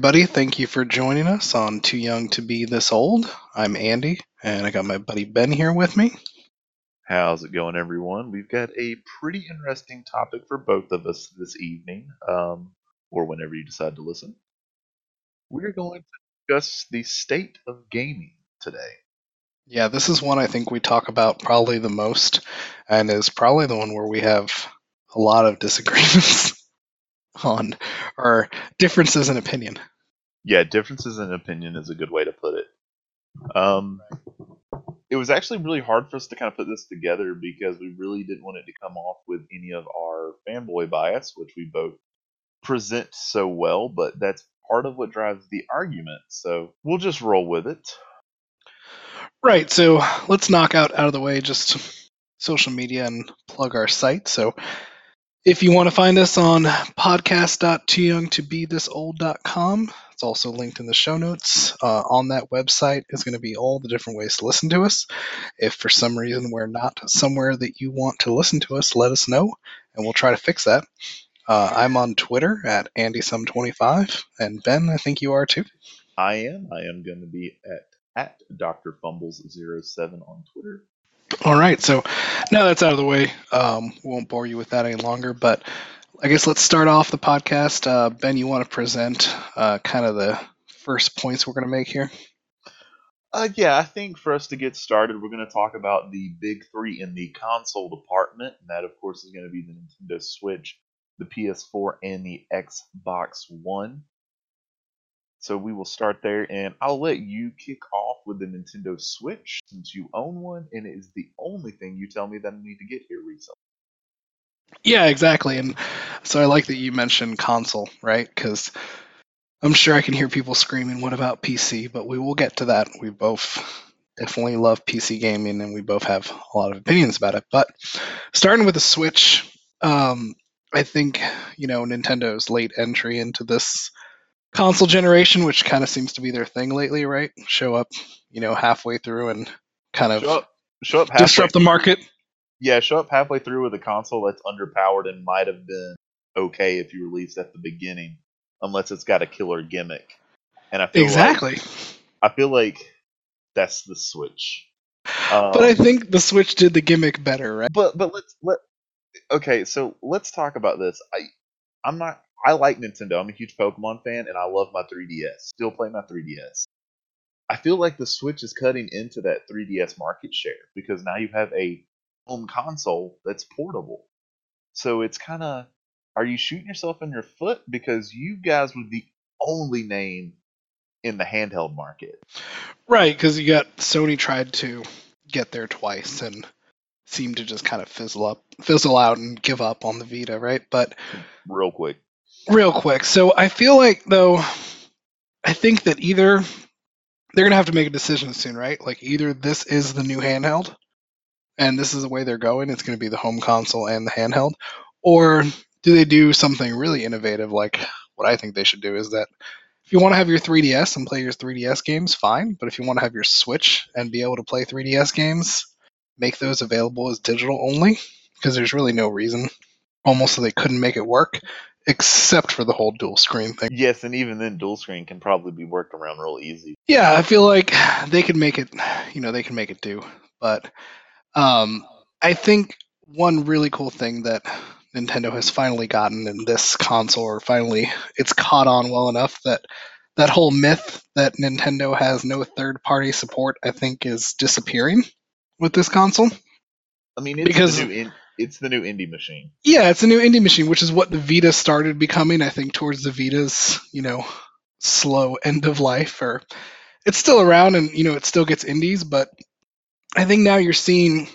everybody. Thank you for joining us on Too Young to Be This Old. I'm Andy, and I got my buddy Ben here with me. How's it going, everyone? We've got a pretty interesting topic for both of us this evening, um, or whenever you decide to listen. We're going to discuss the state of gaming today. Yeah, this is one I think we talk about probably the most, and is probably the one where we have a lot of disagreements on, or differences in opinion. Yeah, differences in opinion is a good way to put it. Um, it was actually really hard for us to kind of put this together because we really didn't want it to come off with any of our fanboy bias, which we both present so well, but that's part of what drives the argument. So we'll just roll with it. Right, so let's knock out out of the way just social media and plug our site. So if you want to find us on podcast.tooyoungtobethisold.com, it's also linked in the show notes. Uh, on that website is going to be all the different ways to listen to us. If for some reason we're not somewhere that you want to listen to us, let us know, and we'll try to fix that. Uh, I'm on Twitter at AndySum25, and Ben, I think you are too. I am. I am going to be at at Dr. Fumbles07 on Twitter. All right, so now that's out of the way, um, won't bore you with that any longer. But I guess let's start off the podcast. Uh, ben, you want to present uh, kind of the first points we're going to make here? Uh, yeah, I think for us to get started, we're going to talk about the big three in the console department. And that, of course, is going to be the Nintendo Switch, the PS4, and the Xbox One. So we will start there, and I'll let you kick off with the Nintendo Switch since you own one, and it is the only thing you tell me that I need to get here recently. Yeah, exactly. And so I like that you mentioned console, right? Because I'm sure I can hear people screaming, "What about PC?" But we will get to that. We both definitely love PC gaming, and we both have a lot of opinions about it. But starting with the Switch, um, I think you know Nintendo's late entry into this console generation, which kind of seems to be their thing lately, right? Show up, you know, halfway through and kind of Show up, show up halfway disrupt the market. Yeah, show up halfway through with a console that's underpowered and might have been okay if you released at the beginning, unless it's got a killer gimmick. And I feel Exactly. Like, I feel like that's the Switch. Um, but I think the Switch did the gimmick better, right? but but let's let okay. So let's talk about this. I I'm not. I like Nintendo. I'm a huge Pokemon fan, and I love my 3DS. Still play my 3DS. I feel like the Switch is cutting into that 3DS market share because now you have a home console that's portable. So it's kind of, are you shooting yourself in your foot because you guys were the only name in the handheld market? Right, because you got Sony tried to get there twice and seemed to just kind of fizzle up, fizzle out, and give up on the Vita, right? But Real quick. Real quick, so I feel like though, I think that either they're gonna have to make a decision soon, right? Like either this is the new handheld, and this is the way they're going. It's gonna be the home console and the handheld, or do they do something really innovative? Like what I think they should do is that if you want to have your 3DS and play your 3DS games, fine. But if you want to have your Switch and be able to play 3DS games, make those available as digital only, because there's really no reason almost so they couldn't make it work, except for the whole dual screen thing. Yes, and even then, dual screen can probably be worked around real easy. Yeah, I feel like they could make it, you know, they can make it do. But um, I think one really cool thing that Nintendo has finally gotten in this console, or finally it's caught on well enough that that whole myth that Nintendo has no third party support, I think, is disappearing with this console. I mean, it's Because- in, it's the new indie machine. Yeah, it's a new indie machine, which is what the Vita started becoming. I think towards the Vita's, you know, slow end of life, or it's still around and you know it still gets indies, but I think now you're seeing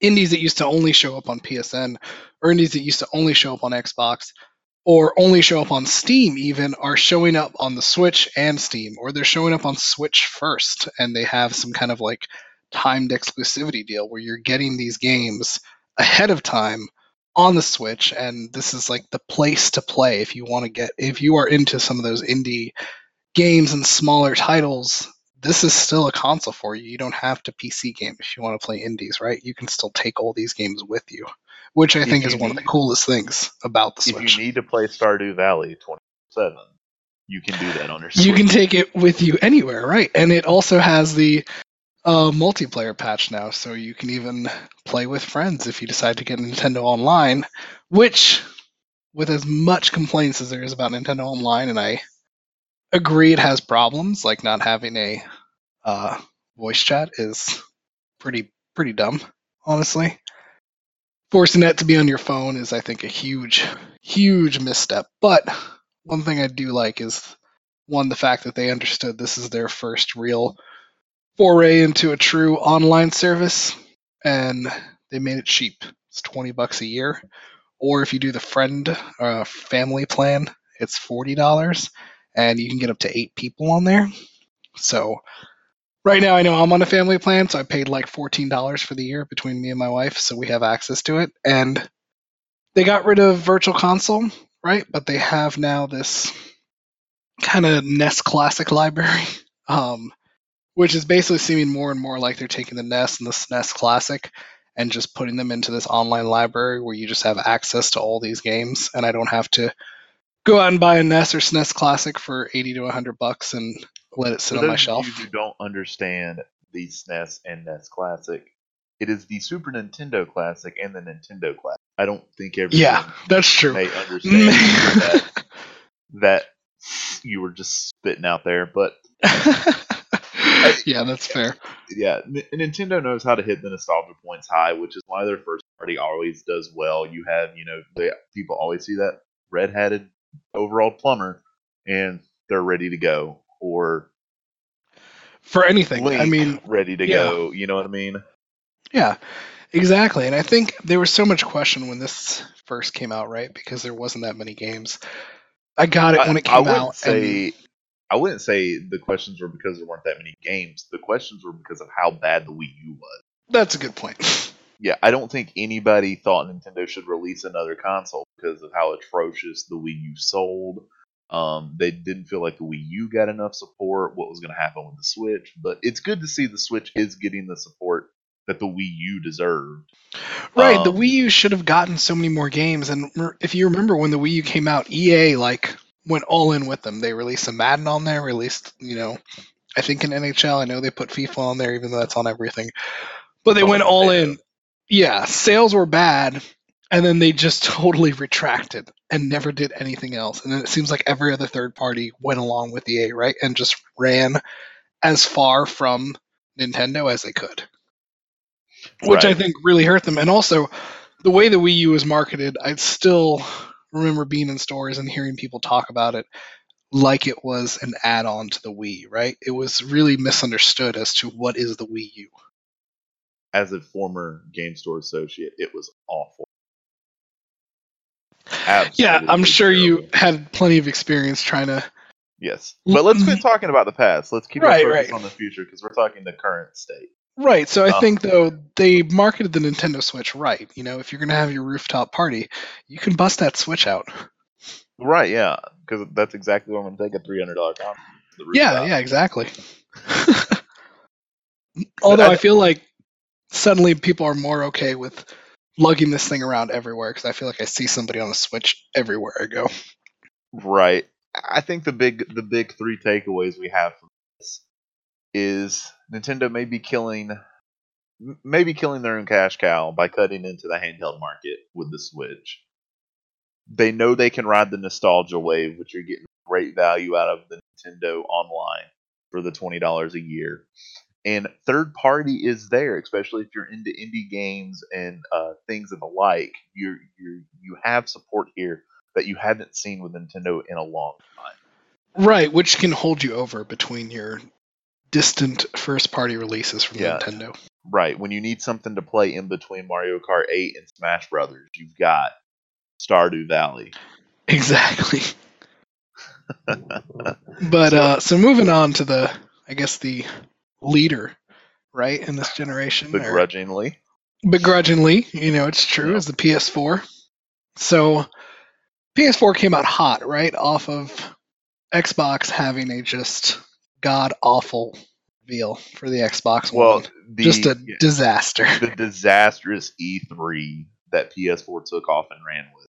indies that used to only show up on PSN, or indies that used to only show up on Xbox, or only show up on Steam, even are showing up on the Switch and Steam, or they're showing up on Switch first, and they have some kind of like timed exclusivity deal where you're getting these games ahead of time on the Switch, and this is like the place to play if you want to get if you are into some of those indie games and smaller titles. This is still a console for you. You don't have to PC game if you want to play indies, right? You can still take all these games with you, which I If think is one of the coolest things about the Switch. If you need to play Stardew Valley 27, You can do that on your Switch. You can take it with you anywhere, right? And it also has the uh, multiplayer patch now, so you can even play with friends if you decide to get Nintendo Online, which, with as much complaints as there is about Nintendo Online, and I agree it has problems, like not having a uh, voice chat is pretty pretty dumb, honestly. Forcing that to be on your phone is, I think, a huge, huge misstep. But one thing I do like is one, the fact that they understood this is their first real foray into a true online service, and they made it cheap. It's twenty bucks a year, or if you do the friend uh, family plan, it's forty dollars, and you can get up to eight people on there. So right now, I know I'm on a family plan, so I paid like fourteen dollars for the year between me and my wife, so we have access to it. And they got rid of Virtual Console, right? But they have now this kind of NES Classic library. Um, which is basically seeming more and more like they're taking the NES and the SNES Classic and just putting them into this online library where you just have access to all these games, and I don't have to go out and buy a NES or SNES Classic for eighty to hundred bucks and let it sit on my shelf. you don't understand the SNES and NES Classic, it is the Super Nintendo Classic and the Nintendo Classic. I don't think everyone Yeah, that's true. may understand that, that you were just spitting out there, but yeah, that's fair. yeah, N- Nintendo knows how to hit the nostalgia points high, which is why their first party always does well. You have, you know, they, people always see that red-hatted overall plumber, and they're ready to go, or For anything, Link I mean, ready to yeah. go. You know what I mean? Yeah, exactly. And I think there was so much question when this first came out, right? Because there wasn't that many games. I got it when it came I, I out. and- say I wouldn't say the questions were because there weren't that many games. The questions were because of how bad the Wii U was. that's a good point. Yeah, I don't think anybody thought Nintendo should release another console because of how atrocious the Wii U sold. Um, they didn't feel like the Wii U got enough support. What was going to happen with the Switch? But it's good to see the Switch is getting the support that the Wii U deserved. Right, the Um, Wii U should have gotten so many more games. And if you remember when the Wii U came out, EA like went all in with them. They released a Madden on there, released you know, I think in NHL. I know they put FIFA on there, even though that's on everything. But they on went all in. Yeah, sales were bad, and then they just totally retracted and never did anything else. And then it seems like every other third party went along with EA, right, and just ran as far from Nintendo as they could which I think really hurt them. And also, the way the Wii U was marketed, I still remember being in stores and hearing people talk about it like it was an add-on to the Wii. Right? It was really misunderstood as to what is the Wii U. As a former game store associate, it was awful. Yeah, I'm Absolutely sure you had plenty of experience trying to. Yes, but let's quit talking about the past. Let's keep Right, our focus right. on the future because we're talking the current state. Right. So I Oh. think though they marketed the Nintendo Switch right. You know, if you're gonna have your rooftop party, you can bust that Switch out. Right? Yeah, because that's exactly what I'm going to take a three hundred dollar to the Yeah, yeah, exactly. Although I- I feel like suddenly people are more okay with lugging this thing around everywhere because I feel like I see somebody on a Switch everywhere I go. Right. I think the big the big three takeaways we have from is Nintendo may be killing maybe killing their own cash cow by cutting into the handheld market with the Switch. They know they can ride the nostalgia wave, which you're getting great value out of the Nintendo Online for the twenty dollars a year. And third party is there, especially if you're into indie games and uh, things of the like. You you you have support here that you haven't seen with Nintendo in a long time. Right, which can hold you over between your distant first party releases from Yeah. Nintendo. Right. When you need something to play in between Mario Kart 8 and Smash Brothers, you've got Stardew Valley. Exactly. But uh so moving on to the I guess the leader, right, in this generation. or- Begrudgingly. begrudgingly, you know, it's true, Yeah. is the PS4. So PS4 came out hot, right, off of Xbox having a just god awful reveal for the Xbox Well, One. the, Just a disaster. the disastrous E3 that PS4 took off and ran with.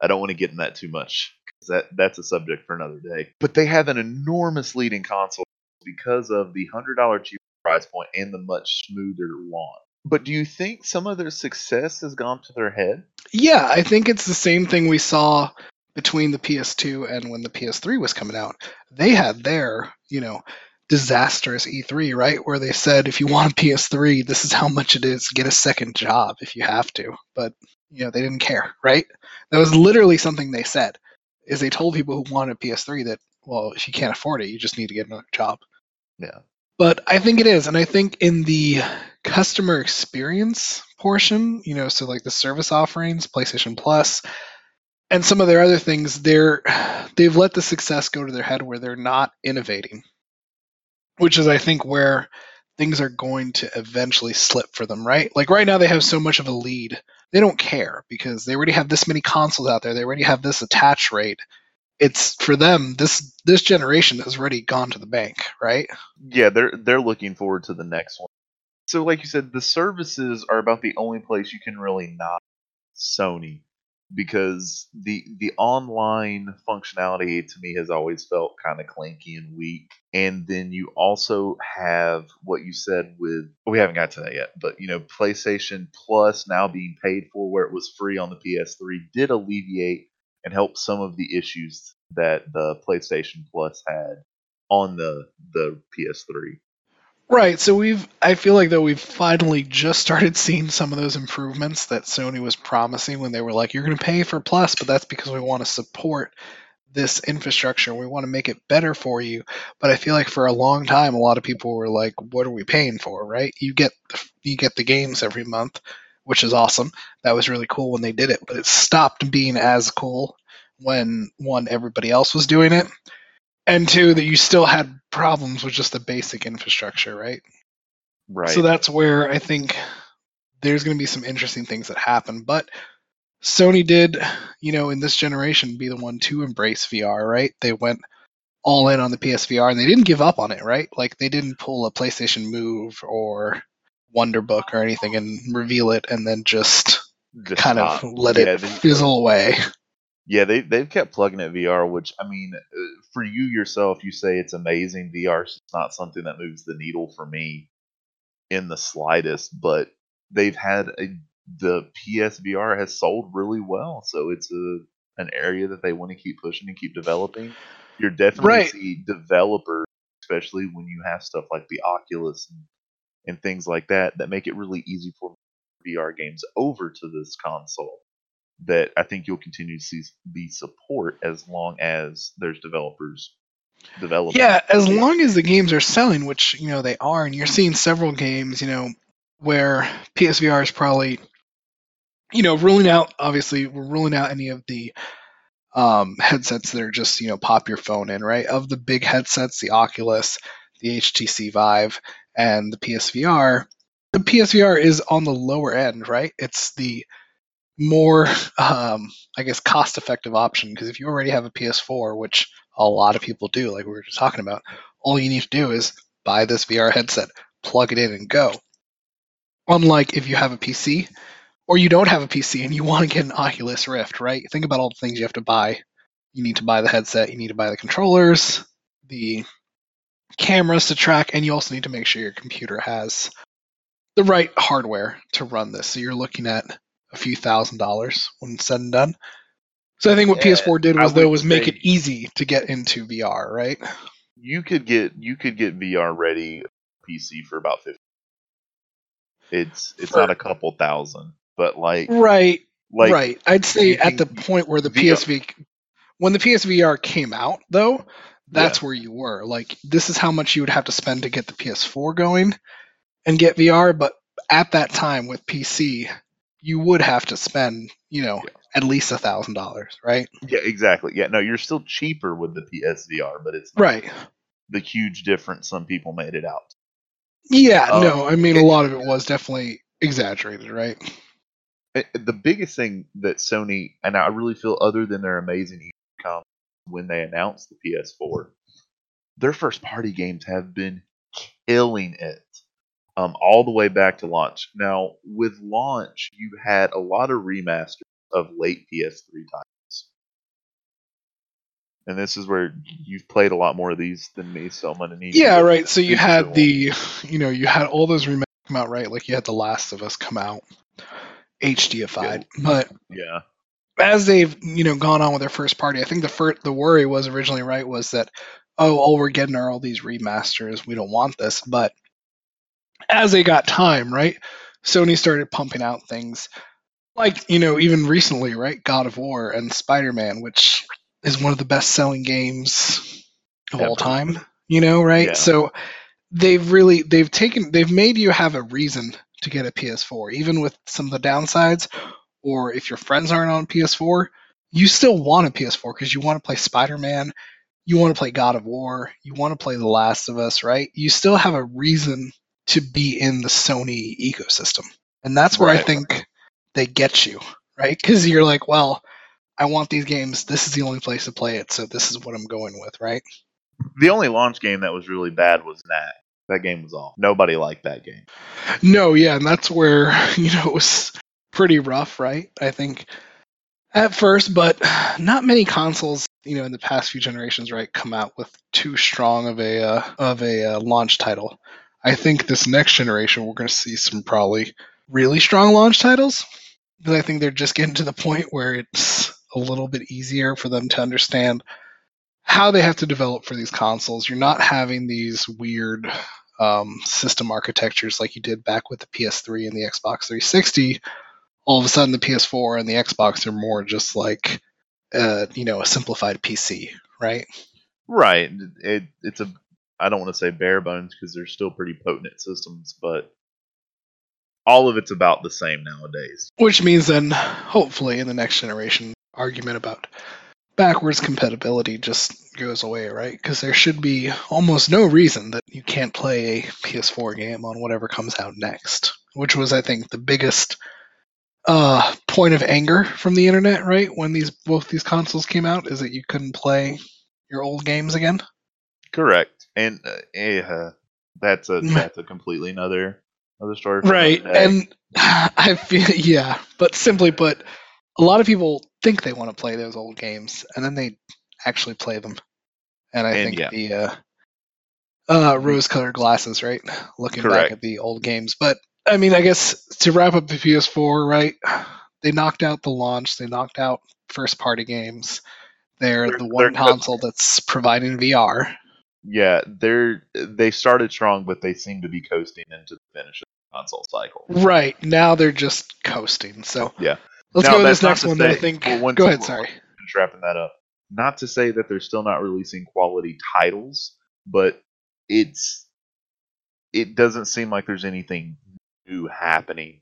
I don't want to get in that too much because That that's a subject for another day. But they have an enormous lead in console because of the hundred dollar cheaper price point and the much smoother launch. But do you think some of their success has gone to their head? Yeah, I think it's the same thing we saw between the PS2 and when the PS3 was coming out. They had their, you know, disastrous E3, right? Where they said, if you want a PS3, this is how much it is. Get a second job if you have to. But, you know, they didn't care, right? That was literally something they said, is they told people who wanted a PS3 that, well, if you can't afford it, you just need to get another job. Yeah. But I think it is. And I think in the customer experience portion, you know, so like the service offerings, PlayStation Plus, and some of their other things, they're they've let the success go to their head where they're not innovating. Which is I think where things are going to eventually slip for them, right? Like right now they have so much of a lead. They don't care because they already have this many consoles out there. They already have this attach rate. It's for them this this generation has already gone to the bank, right? Yeah, they're they're looking forward to the next one. So like you said, the services are about the only place you can really not Sony because the the online functionality to me has always felt kind of clanky and weak. And then you also have what you said with we haven't got to that yet, but you know, PlayStation Plus now being paid for where it was free on the PS3 did alleviate and help some of the issues that the PlayStation Plus had on the the PS3. Right. So we've I feel like though we've finally just started seeing some of those improvements that Sony was promising when they were like, you're going to pay for Plus, but that's because we want to support this infrastructure. We want to make it better for you. But I feel like for a long time, a lot of people were like, what are we paying for? Right. You get the, you get the games every month, which is awesome. That was really cool when they did it, but it stopped being as cool when one everybody else was doing it and two that you still had problems with just the basic infrastructure, right? Right. So that's where I think there's going to be some interesting things that happen. But Sony did, you know, in this generation, be the one to embrace VR, right? They went all in on the PSVR and they didn't give up on it, right? Like they didn't pull a PlayStation Move or Wonderbook or anything and reveal it and then just, Just kind not- of let yeah, it they- fizzle away. Yeah, they they've kept plugging at VR, which I mean, uh, for you yourself, you say it's amazing. VR is not something that moves the needle for me in the slightest, but they've had a the PSVR has sold really well, so it's a an area that they want to keep pushing and keep developing. You're definitely Right. see developers, especially when you have stuff like the Oculus and, and things like that, that make it really easy for VR games over to this console that I think you'll continue to see the support as long as there's developers developing. Yeah, as long as the games are selling, which you know they are, and you're seeing several games, you know, where PSVR is probably, you know, ruling out. Obviously, we're ruling out any of the um, headsets that are just you know pop your phone in, right? Of the big headsets, the Oculus, the HTC Vive, and the PSVR. The PSVR is on the lower end, right? It's the more, um, I guess, cost-effective option because if you already have a PS4, which a lot of people do, like we were just talking about, all you need to do is buy this VR headset, plug it in, and go. Unlike if you have a PC or you don't have a PC and you want to get an Oculus Rift, right? Think about all the things you have to buy. You need to buy the headset, you need to buy the controllers, the cameras to track, and you also need to make sure your computer has the right hardware to run this. So you're looking at a few thousand dollars when it's said and done. So I think what Yeah, PS4 did was though was make it easy to get into VR, right? you could get you could get VR ready PC for about fifty. It's it's For- not a couple thousand, but like Right, like right. I'd say at the point where the VR PSV when the PSVR came out though, that's where you were. Like this is how much you would have to spend to get the PS4 going and get VR, but at that time with PC, you would have to spend, you know, Yeah. at least a thousand dollars, right? yeah exactly yeah no you're still cheaper with the PSVR, but it's Right. the huge difference some people made it out. Yeah, Um, no, I mean a lot of it was definitely exaggerated, right? Eh, the biggest thing that Sony and I really feel other than their amazing ecom when they announced the PS4, their first party games have been killing it. Um, all the way back to launch. Now, with launch, you had a lot of remasters of late PS3 titles. and this is where you've played a lot more of these than me, so I'm gonna need. Yeah, right. So you had the, you know, you had all those remakes come out, right? Like you had The Last of Us come out, HDified. But Yeah, as they've, you know, gone on with their first party, I think the first, the worry was originally right was that, oh, all we're getting are all these remasters. We don't want this. But as they got time, right? Sony started pumping out things like, you know, even recently, right? God of War and Spider Man, which is one of the best selling games of all time, you know, right? Yeah. So they've really they've taken they've made you have a reason to get a PS4, even with some of the downsides, or if your friends aren't on PS4, you still want a PS4 because you want to play Spider Man, you want to play God of War, you want to play The Last of Us, right? You still have a reason to be in the Sony ecosystem. And that's where I think they get you, right? Because you're like, well, I want these games. This is the only place to play it, so this is what I'm going with, right? the only launch game that was really bad was that. That game was off. Nobody liked that game. No, yeah, and that's where you know it was pretty rough, right? I think at first, but not many consoles, you know, in the past few generations, right, come out with too strong of a uh, of a uh, launch title. I think this next generation we're going to see some probably really strong launch titles because I think they're just getting to the point where it's a little bit easier for them to understand how they have to develop for these consoles. You're not having these weird um, system architectures like you did back with the PS3 and the Xbox 360. All of a sudden, the PS4 and the Xbox are more just like, uh, you know, a simplified PC, right? Right. It, it's a. I don't want to say bare bones because they're still pretty potent systems, but all of it's about the same nowadays. Which means then, hopefully, in the next generation, argument about backwards compatibility just goes away, right? Because there should be almost no reason that you can't play a PS4 game on whatever comes out next. Which was, I think, the biggest uh, point of anger from the internet, right? When these both these consoles came out, is that you couldn't play your old games again. Correct. And uh, that's a Mm. that's a completely another another story. Right. And I feel, yeah, but simply put, a lot of people think they want to play those old games and then they actually play them. And I And think yeah. the uh, uh, rose colored glasses, right? Looking back at the old games. But I mean, I guess to wrap up the PS4, right? They knocked out the launch, they knocked out first party games. They're They're- the one they're console that's providing VR. Yeah, they're they started strong, but they seem to be coasting into the finish of the console cycle. Right. Now they're just coasting. So Yeah. let's Now, go that's this next to one that I think. well, go ahead, sorry. Wrapping that up. Not to say that they're still not releasing quality titles, but it's it doesn't seem like there's anything new happening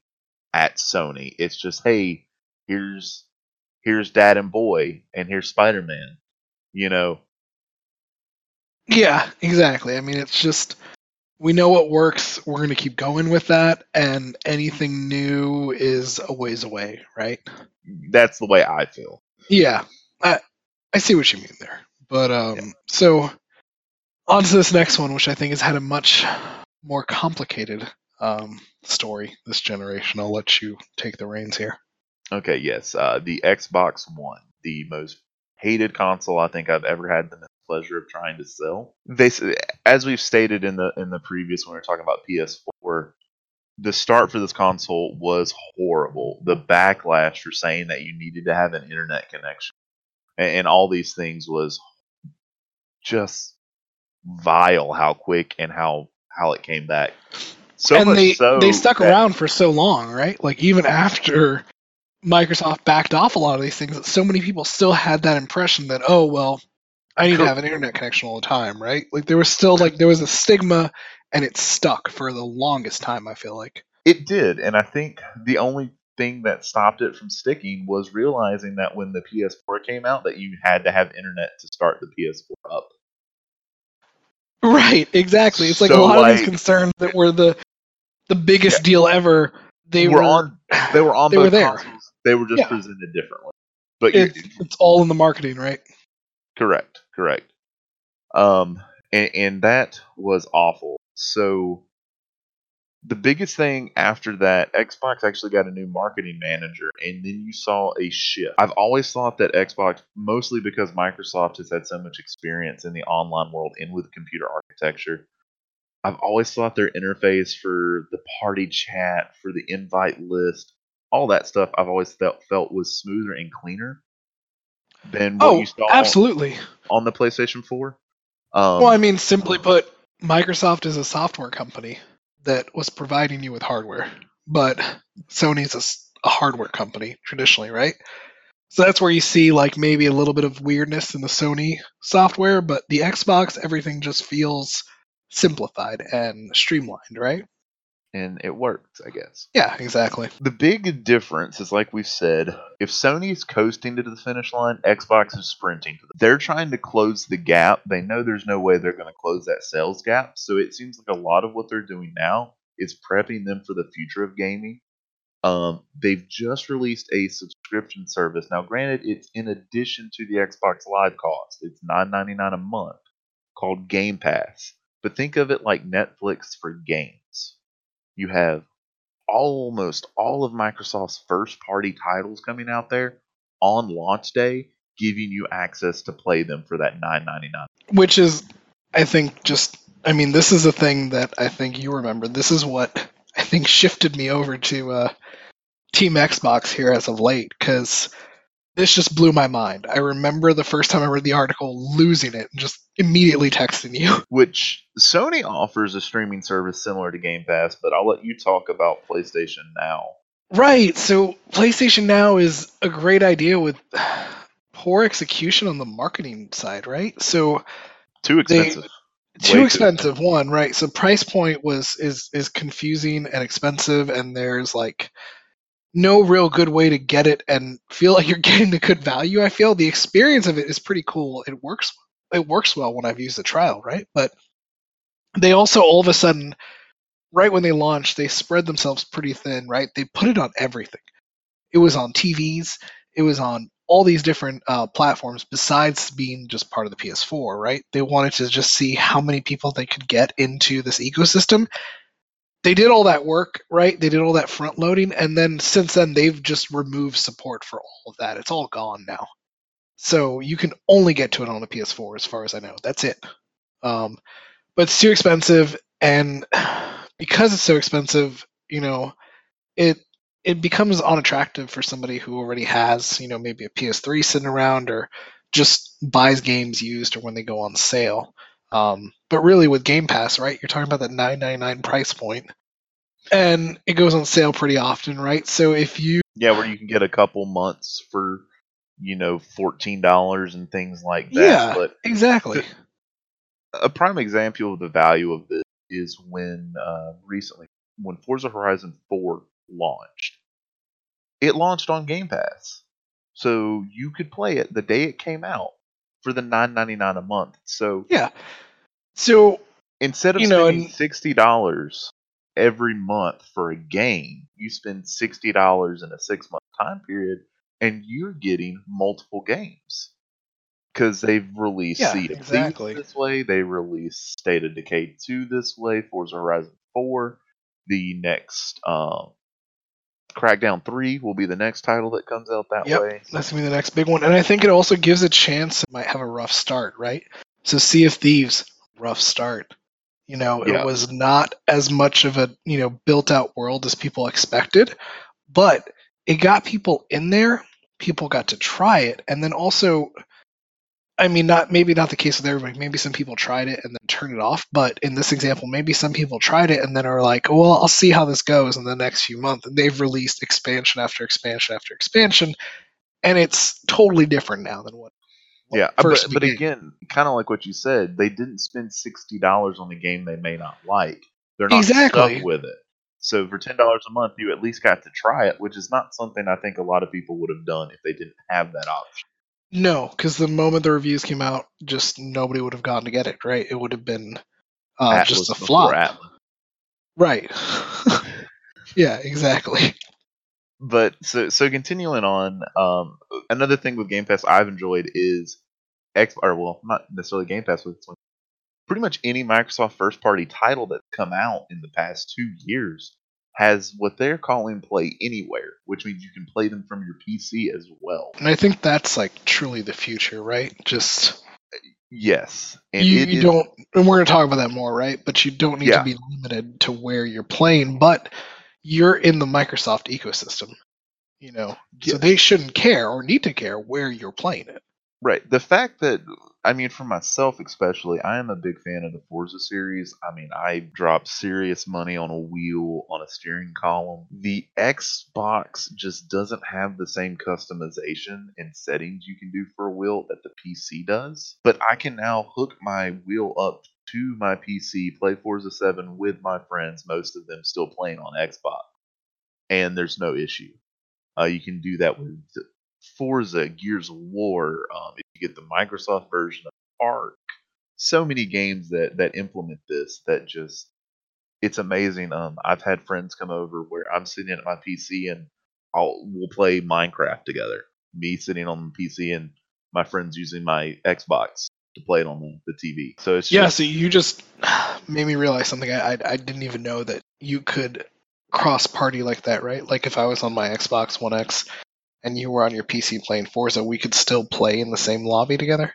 at Sony. It's just hey, here's here's Dad and Boy, and here's Spider Man. You know, Yeah, exactly. I mean, it's just we know what works. We're going to keep going with that, and anything new is a ways away, right? that's the way I feel. Yeah, I I see what you mean there. But um, so on to this next one, which I think has had a much more complicated um story this generation. I'll let you take the reins here. Okay, yes, uh, the Xbox One, the most hated console I think I've ever had the pleasure of trying to sell. They, s- as we've stated in the in the previous when we were talking about PS4, the start for this console was horrible. The backlash for saying that you needed to have an internet connection and, and all these things was just vile. How quick and how how it came back. So and much they so they stuck that- around for so long, right? Like even after Microsoft backed off a lot of these things, that so many people still had that impression that oh well, I need to have an internet connection all the time, right? Like there was still like there was a stigma, and it stuck for the longest time. I feel like. It did, and I think the only thing that stopped it from sticking was realizing that when the PS4 came out, that you had to have internet to start the PS4 up. Right, exactly. It's like a So, lot of these concerns that were the the biggest Yeah. deal ever. They were were, on. They were on they both were there. consoles. They were just Yeah. presented differently. But you It, it's all in the marketing, right? correct, correct. Um, and, and that was awful. So the biggest thing after that, Xbox actually got a new marketing manager, and then you saw a shift. I've always thought that Xbox, mostly because Microsoft has had so much experience in the online world and with computer architecture, I've always thought their interface for the party chat, for the invite list, all that stuff, I've always felt felt was smoother and cleaner than what Oh, you saw absolutely. on the PlayStation 4. Um, well, I mean, simply put, Microsoft is a software company that was providing you with hardware, but Sony's a hardware company traditionally, right? So that's where you see like maybe a little bit of weirdness in the Sony software, but the Xbox, everything just feels simplified and streamlined, right? And it worked, I guess. Yeah, exactly. The big difference is, like we said, if Sony's coasting to the finish line, Xbox is sprinting. to the- They're trying to close the gap. They know there's no way they're going to close that sales gap. So it seems like a lot of what they're doing now is prepping them for the future of gaming. Um, they've just released a subscription service. Now, granted, it's in addition to the Xbox Live cost. It's $9.99 a month called Game Pass. But think of it like Netflix for games. You have almost all of Microsoft's first party titles coming out there on launch day, giving you access to play them for that nine ninety nine. Which is, I think, just, I mean, this is a thing that I think you remember. This is what I think shifted me over to uh, Team Xbox here as of late, because this just blew my mind. I remember the first time I read the article losing it and just immediately texting you. Which Sony offers a streaming service similar to Game Pass, but I'll let you talk about PlayStation now. Right, so PlayStation Now is a great idea with poor execution on the marketing side, right? So Too expensive. Way too expensive one right so price point was is is confusing and expensive and there's like no real good way to get it and feel like you're getting the good value i feel. The experience of it is pretty cool. It works it works well when i've used the trial right? But they also all of a sudden right when they launched they spread themselves pretty thin right? They put it on everything. It was on tvs it was on all these different uh, platforms besides being just part of the PS4, right? They wanted to just see how many people they could get into this ecosystem. They did all that work, right? They did all that front loading, and then since then they've just removed support for all of that. It's all gone now. So you can only get to it on a PS4, as far as I know. That's it. Um, but it's too expensive, and because it's so expensive, you know, it it becomes unattractive for somebody who already has, you know, maybe a PS3 sitting around or just buys games used or when they go on sale. Um, but really, with Game Pass, right, you're talking about that 9.99 price point, and it goes on sale pretty often, right? So if you yeah, where you can get a couple months for you know fourteen dollars and things like that. yeah, But exactly, a prime example of the value of this is when uh, recently when Forza Horizon 4 launched. It launched on Game Pass. So you could play it the day it came out for the nine ninety nine a month. So yeah. So instead of You know, spending sixty dollars every month for a game, you spend sixty dollars in a six month time period and you're getting multiple games. Because they've released Yeah, exactly. This way, they released State of Decay 2 this way, Forza Horizon 4, the next um, Crackdown 3 will be the next title that comes out that Yep. way. That's gonna be the next big one, and I think it also gives a chance it might have a rough start, right? So Sea of Thieves, rough start. You know, Yeah. it was not as much of a you know built out world as people expected, but it got people in there. People got to try it, and then also, I mean, not maybe not the case with everybody. Maybe some people tried it and then turned it off. But in this example, maybe some people tried it and then are like, "Well, I'll see how this goes in the next few months." And they've released expansion after expansion after expansion, and it's totally different now than what. what Yeah, but, but again, kind of like what you said, they didn't spend sixty dollars on a game they may not like. They're not Exactly. stuck with it. So for ten dollars a month, you at least got to try it, which is not something I think a lot of people would have done if they didn't have that option. No, because the moment the reviews came out, just nobody would have gone to get it. Right? It would have been uh, just a flop. Atlas. Right. yeah. Exactly. But so so continuing on, um, another thing with Game Pass I've enjoyed is X or well, not necessarily Game Pass with pretty much any Microsoft first party title that's come out in the past two years has what they're calling Play Anywhere, which means you can play them from your PC as well. And I think that's like truly the future, right? Just Yes, and you, you is- don't and we're going to talk about that more right but you don't need Yeah. to be limited to where you're playing but you're in the microsoft ecosystem you know so they shouldn't care or need to care where you're playing it Right. The fact that I mean, for myself especially, I am a big fan of the Forza series. I mean, I drop serious money on a wheel, on a steering column. The Xbox just doesn't have the same customization and settings you can do for a wheel that the PC does. But I can now hook my wheel up to my PC, play Forza 7 with my friends, most of them still playing on Xbox, and there's no issue. Uh, you can do that with Forza, Gears of War. Um, you get the Microsoft version of ARK, so many games that that implement this that just it's amazing. Um, I've had friends come over where I'm sitting at my PC and I'll we'll play Minecraft together. Me sitting on the PC and my friends using my Xbox to play it on the, the TV. So it's yeah just, so you just made me realize something I, I i didn't even know that you could cross party like that right like if i was on my xbox one x and you were on your pc playing forza we could still play in the same lobby together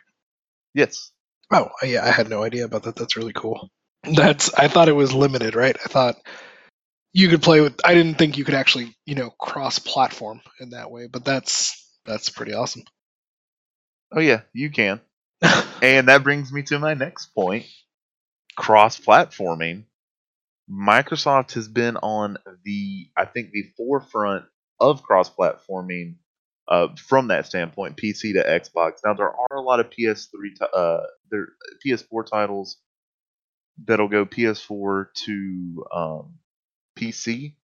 yes, Oh, yeah, I had no idea about that. That's really cool. That's I thought it was limited, right? I thought you could play with I didn't think you could actually, you know, cross platform in that way, but that's that's pretty awesome. oh yeah, you can. And that brings me to my next point cross platforming. Microsoft has been on the, I think, the forefront of cross platforming uh, from that standpoint, PC to Xbox. Now, there are a lot of PS3, ti- uh, there, PS4 titles that'll go PS4 to um, PC.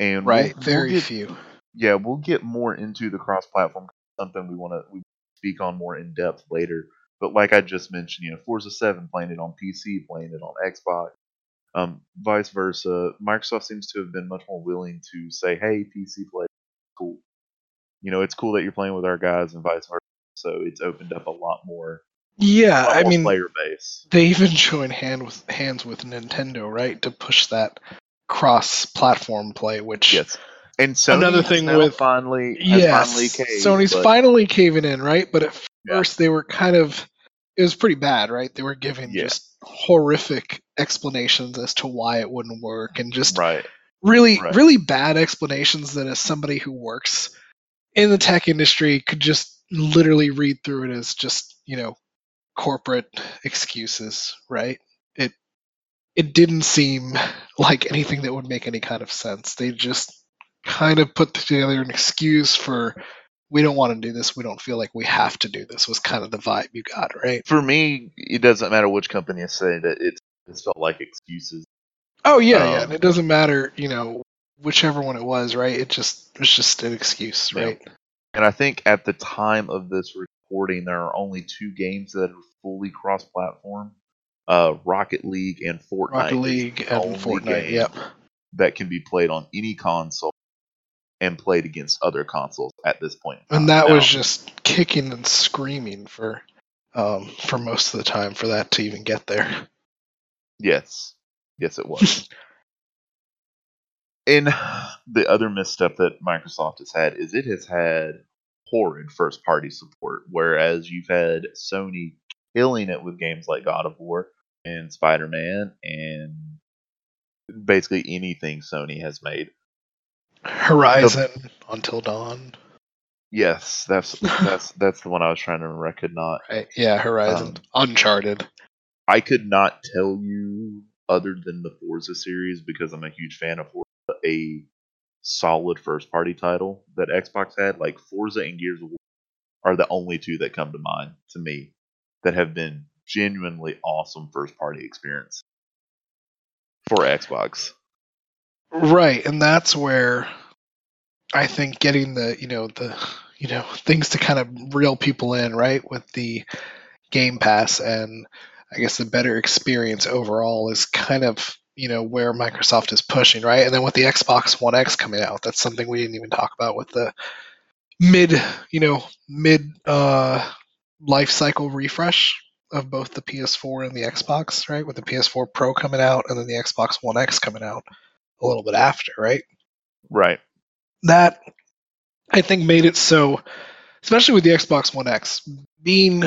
And we'll- right, we'll very get- few. yeah, we'll get more into the cross-platform something we want to we speak on more in depth later. But like I just mentioned, you know, Forza Seven playing it on PC, playing it on Xbox, um, vice versa. Microsoft seems to have been much more willing to say, "Hey, PC play, cool." You know, it's cool that you're playing with our guys, and vice versa. So it's opened up a lot more, Yeah, lot I more mean player base. they even join hand with hands with Nintendo, right, to push that cross platform play, which Yes, and Sony Another thing with- finally, has yes, finally caved, Sony's but- finally caving in, right? But at Yeah. first they were kind of it was pretty bad, right? They were giving Yeah. just horrific explanations as to why it wouldn't work and just right. really Right. really bad explanations that as somebody who works in the tech industry could just literally read through it as just, you know, corporate excuses, right? It it didn't seem like anything that would make any kind of sense. They just kind of put together an excuse for we don't want to do this. We don't feel like we have to do this. Was kind of the vibe you got, right? For me, it doesn't matter which company is saying it. It just felt like excuses. Oh yeah, yeah. Um, And it doesn't matter, you know, whichever one it was, right? It just it was just an excuse, Yeah. right? And I think at the time of this recording, there are only two games that are fully cross-platform: uh, Rocket League and Fortnite. Rocket League and Fortnite. Yep. that can be played on any console and played against other consoles at this point. And that Now, was just kicking and screaming for um for most of the time for that to even get there. yes, yes, it was. and the other misstep that Microsoft has had is it has had horrid first-party support, whereas you've had Sony killing it with games like God of War and Spider-Man and basically anything Sony has made. Horizon Until Dawn. Yes, that's that's that's the one I was trying to recognize. Right. Yeah, Horizon. Um, Uncharted. I could not tell you other than the Forza series because I'm a huge fan of Forza, a solid first party title that Xbox had. Like Forza and Gears of War are the only two that come to mind to me that have been genuinely awesome first party experience for Xbox. Right, and that's where I think getting the you know the you know things to kind of reel people in, right, with the Game Pass and I guess the better experience overall is kind of you know where Microsoft is pushing, right? And then with the Xbox One X coming out, that's something we didn't even talk about with the mid you know mid uh life cycle refresh of both the PS4 and the Xbox, right? With the PS4 Pro coming out and then the Xbox One X coming out a little bit after, right? Right. That I think made it so, especially with the Xbox One X being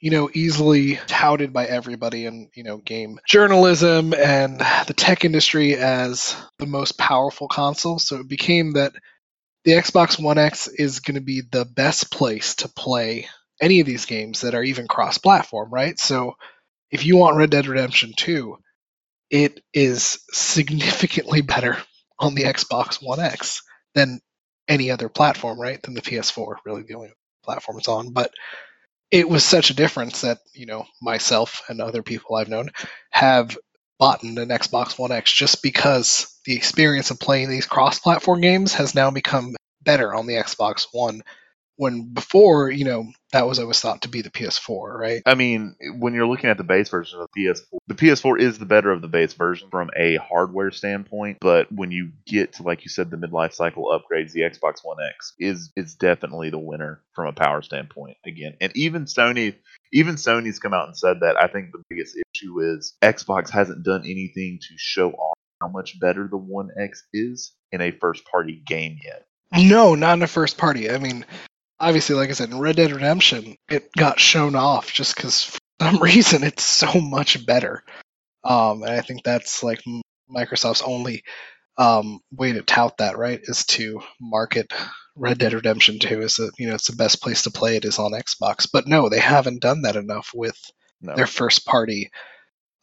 you know easily touted by everybody in you know game journalism and the tech industry as the most powerful console so it became that the Xbox One X is going to be the best place to play any of these games that are even cross platform, right? So if you want Red Dead Redemption 2, it is significantly better on the Xbox One X than any other platform, right? Than the PS4, really the only platform it's on. But it was such a difference that, you know, myself and other people I've known have bought an Xbox One X just because the experience of playing these cross platform games has now become better on the Xbox One when before, you know, that was always thought to be the PS4, right? I mean, when you're looking at the base version of the PS4, the PS4 is the better of the base version from a hardware standpoint. But when you get to, like you said, the midlife cycle upgrades, the Xbox One X is is definitely the winner from a power standpoint again. And even Sony, even Sony's come out and said that. I think the biggest issue is Xbox hasn't done anything to show off how much better the One X is in a first party game yet. No, not in a first party. I mean, obviously, like I said, in Red Dead Redemption, it got shown off just because for some reason it's so much better. Um, and I think that's like Microsoft's only um, way to tout that, right? Is to market Red Dead Redemption 2 is that you know, it's the best place to play it is on Xbox. But no, they haven't done that enough with no. their first party,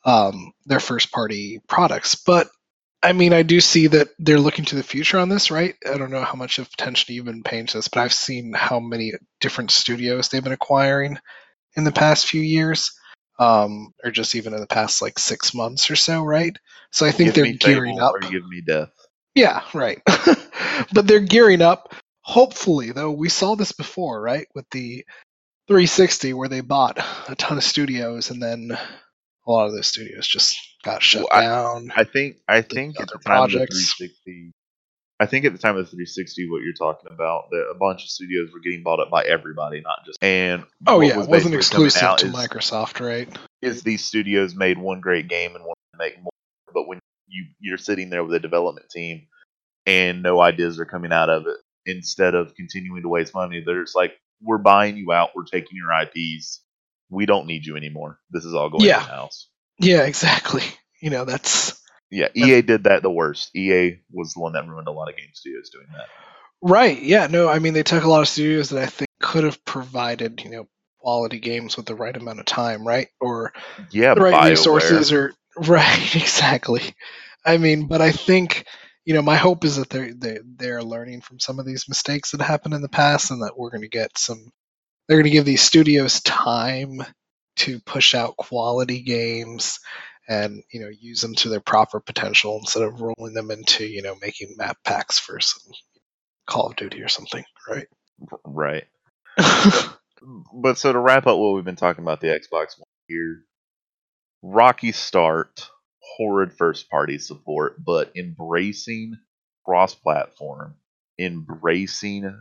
um, their first party products. But I mean, I do see that they're looking to the future on this, right? I don't know how much of attention you've been paying to this, but I've seen how many different studios they've been acquiring in the past few years, um, or just even in the past like six months or so, right? So I think give they're gearing up. Give me death. Yeah, right. but they're gearing up. Hopefully, though, we saw this before, right? With the 360, where they bought a ton of studios and then a lot of those studios just got shut well, down. I, I, think I think at the time projects. of the 360, I think at the time of the 360, what you're talking about, that a bunch of studios were getting bought up by everybody, not just and. Oh yeah, was it wasn't exclusive to is, Microsoft, right? Is these studios made one great game and want to make more, but when you you're sitting there with a development team and no ideas are coming out of it, instead of continuing to waste money, they're just like, we're buying you out, we're taking your IPs, we don't need you anymore. This is all going yeah. in house. Yeah, exactly. You know, that's yeah. EA did that the worst. EA was the one that ruined a lot of game studios doing that. Right. Yeah. No. I mean, they took a lot of studios that I think could have provided you know quality games with the right amount of time, right? Or yeah, the right BioWare. resources, or right. Exactly. I mean, but I think you know my hope is that they're they, they're learning from some of these mistakes that happened in the past, and that we're going to get some they're going to give these studios time to push out quality games and you know use them to their proper potential instead of rolling them into you know making map packs for some Call of Duty or something, right? Right. but so to wrap up what we've been talking about the Xbox One here, rocky start, horrid first party support, but embracing cross platform, embracing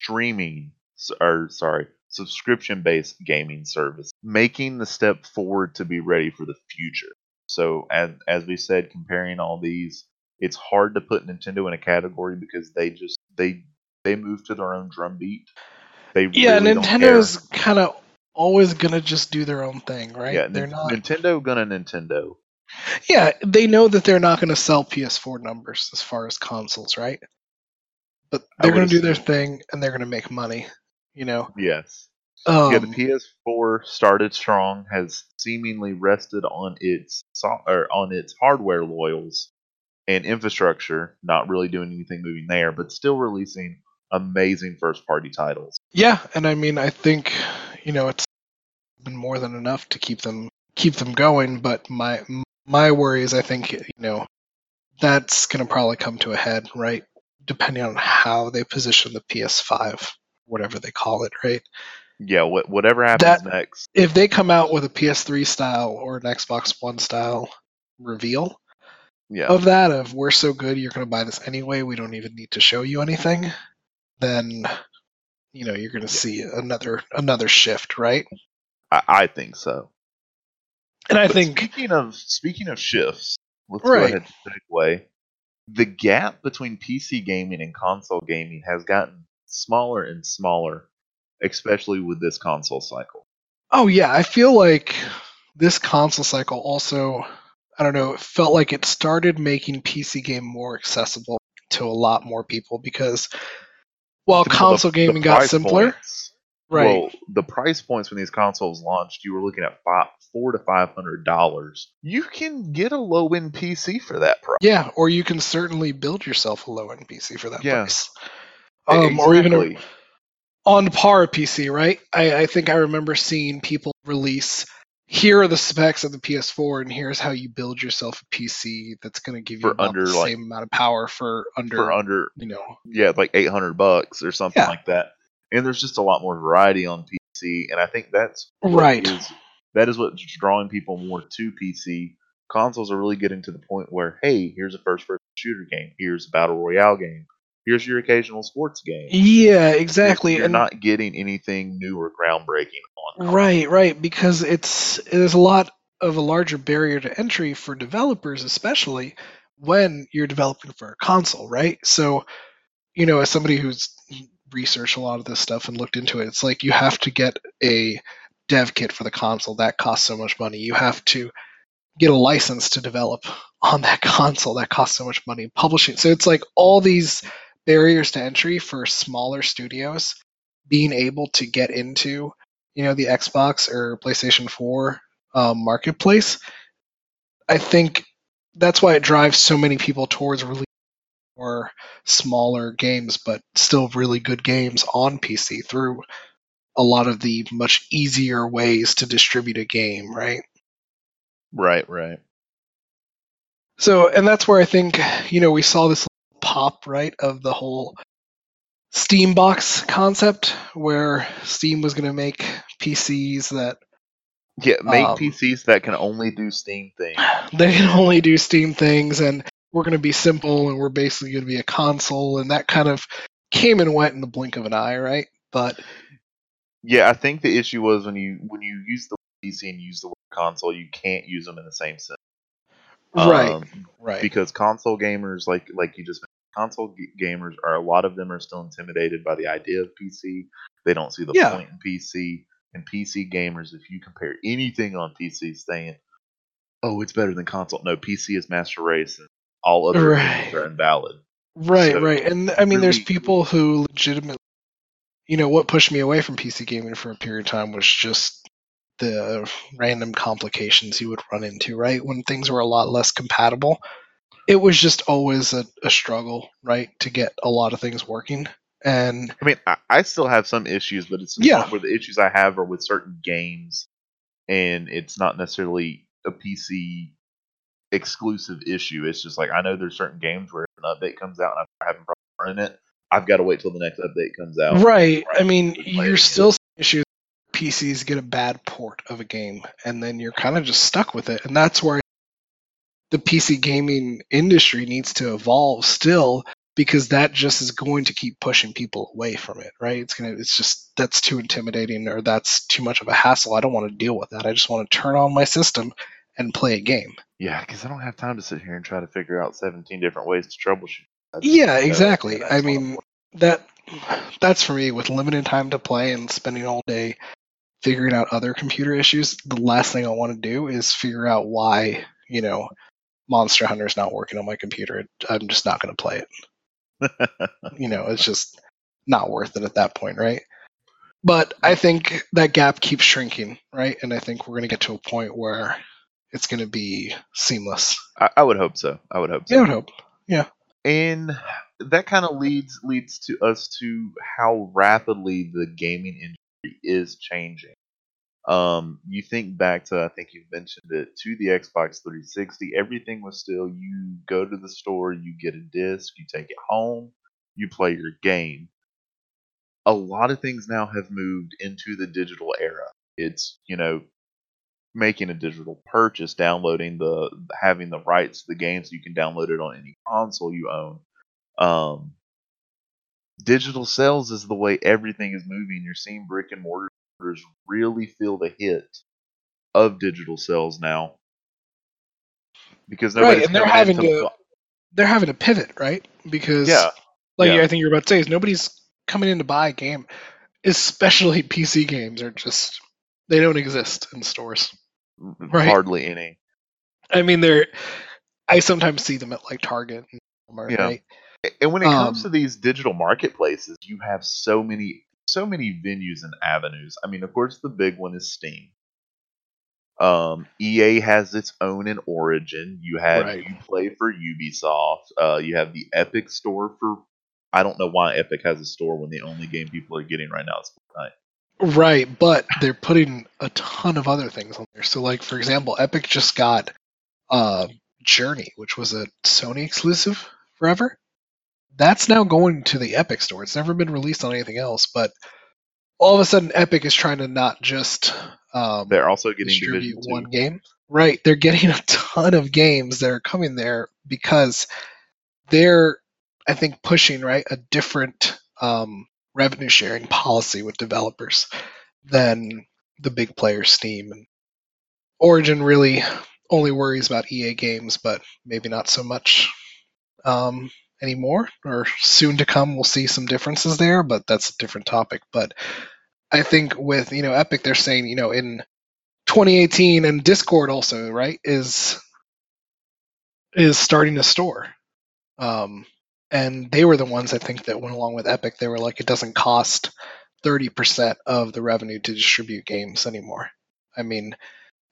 streaming or sorry, subscription based gaming service, making the step forward to be ready for the future. So, as, as we said, comparing all these, it's hard to put Nintendo in a category because they just they they move to their own drum beat. They yeah, really Nintendo's kind of always gonna just do their own thing, right? Yeah, they're not Nintendo gonna Nintendo. Yeah, they know that they're not gonna sell PS4 numbers as far as consoles, right? But they're gonna do their thing and they're gonna make money you know. Yes. Um, yeah, the PS4 started strong, has seemingly rested on its so- or on its hardware loyals and infrastructure, not really doing anything moving there, but still releasing amazing first party titles. Yeah, and I mean, I think you know it's been more than enough to keep them keep them going. But my my worry is, I think you know that's going to probably come to a head, right? Depending on how they position the PS5 whatever they call it, right? Yeah, wh- whatever happens that, next. If they come out with a PS3 style or an Xbox One style reveal yeah. of that, of we're so good, you're going to buy this anyway, we don't even need to show you anything, then you know you're going to yeah. see another another shift, right? I, I think so. And I But think speaking of speaking of shifts, let's Right. go ahead and segue. The gap between PC gaming and console gaming has gotten smaller and smaller, especially with this console cycle. Oh yeah, I feel like this console cycle also I don't know, it felt like it started making PC game more accessible to a lot more people because while console the- the gaming got simpler, points. right? Well, the price points when these consoles launched, you were looking at five, four to five hundred dollars. You can get a low end PC for that price. yeah, or you can certainly build yourself a low end PC for that Yeah. price. Um, or even a, on par PC, right? I, I think I remember seeing people release here are the specs of the PS4 and here's how you build yourself a PC that's going to give you under, the like- same amount of power for under, for under you know, yeah, like eight hundred bucks or something Yeah. like that. And there's just a lot more variety on PC, and I think that's Right. is- that is what's drawing people more to PC. Consoles are really getting to the point where, hey, here's a first-person shooter game, here's a battle royale game, here's your occasional sports game. yeah, exactly. You're, and not getting anything new or groundbreaking on. Right, right, because it's there's a lot of a larger barrier to entry for developers, especially when you're developing for a console, right? So, you know, as somebody who's researched a lot of this stuff and looked into it, it's like you have to get a dev kit for the console that costs so much money. You have to get a license to develop on that console that costs so much money. Publishing, so it's like all these barriers to entry for smaller studios being able to get into you know the Xbox or PlayStation 4 um, marketplace. I think that's why it drives so many people towards releasing or smaller games, but still really good games on PC through a lot of the much easier ways to distribute a game, right? Right, right. So, and that's where I think you know we saw this pop right of the whole Steam box concept, where Steam was going to make PCs that Yeah, make Um, PCs that can only do Steam things. they can only do Steam things, and we're going to be simple, and we're basically going to be a console, and that kind of came and went in the blink of an eye, right? But Yeah, I think the issue was when you when you use the word PC and use the word console, you can't use them in the same right, Um, right, because console gamers, like like you just mentioned, console g- gamers are a lot of them are still intimidated by the idea of PC. They don't see the Yeah. point in PC. And PC gamers, if you compare anything on PC, saying, "Oh, it's better than console," no, PC is master race, and all other Right. are invalid. right, so right. And I mean, there's people who legitimately, you know, what pushed me away from PC gaming for a period of time was just the random complications you would run into, right? When things were a lot less compatible. It was just always a, a struggle, right, to get a lot of things working. And I mean, I, I still have some issues, but it's Yeah. where the issues I have are with certain games, and it's not necessarily a PC exclusive issue. It's just like I know there's certain games where an update comes out and I'm having problems running it, I've got to wait till the next update comes out. Right. I mean, you're still seeing issues. PCs get a bad port of a game, and then you're kind of just stuck with it. And that's where the PC gaming industry needs to evolve still, because that just is going to keep pushing people away from it. Right? It's gonna. It's just that's too intimidating, or that's too much of a hassle. I don't want to deal with that. I just want to turn on my system and play a game. Yeah, because I don't have time to sit here and try to figure out 17 different ways to troubleshoot. Yeah, exactly. I mean, that that's for me with limited time to play and spending all day figuring out other computer issues. The last thing I want to do is figure out why, you know, Monster Hunter is not working on my computer. I'm just not going to play it. You know, it's just not worth it at that point, right? But I think that gap keeps shrinking, right? And I think we're going to get to a point where it's going to be seamless. I, I would hope so. I would hope so. Yeah, I would hope. and that kind of leads leads to us to how rapidly the gaming industry is changing. Um, you think back to I think you mentioned it to the Xbox 360. Everything was still you go to the store, you get a disc, you take it home, you play your game. A lot of things now have moved into the digital era. It's you know making a digital purchase, downloading the having the rights to the game so you can download it on any console you own. Um, digital sales is the way everything is moving. You're seeing brick and mortar stores really feel the hit of digital sales now because right, and they're having into- to they're having to pivot, right? Because yeah like yeah. I think you're about to say is nobody's coming in to buy a game, especially PC games are just they don't exist in stores. Right. hardly any. I mean, they're I sometimes see them at like Target and Walmart, Yeah. right? And when it comes Um, to these digital marketplaces, you have so many so many venues and avenues. I mean, of course, the big one is Steam. Um, EA has its own in Origin. You have Right. you play for Ubisoft. Uh, you have the Epic store for. I don't know why Epic has a store when the only game people are getting right now is Fortnite. Right, but they're putting a ton of other things on there. So, like for example, Epic just got uh, Journey, which was a Sony exclusive forever. That's now going to the Epic store. It's never been released on anything else, but all of a sudden, Epic is trying to not just um, They're also getting distribute one game. Right, they're getting a ton of games that are coming there because they're, I think, pushing right a different um, revenue sharing policy with developers than the big players, Steam and Origin. Really, only worries about EA games, but maybe not so much um, anymore. Or soon to come, we'll see some differences there, but that's a different topic. But I think with you know Epic, they're saying you know in 2018 and Discord also right is is starting a store, um, and they were the ones I think that went along with Epic. They were like it doesn't cost 30% of the revenue to distribute games anymore. I mean,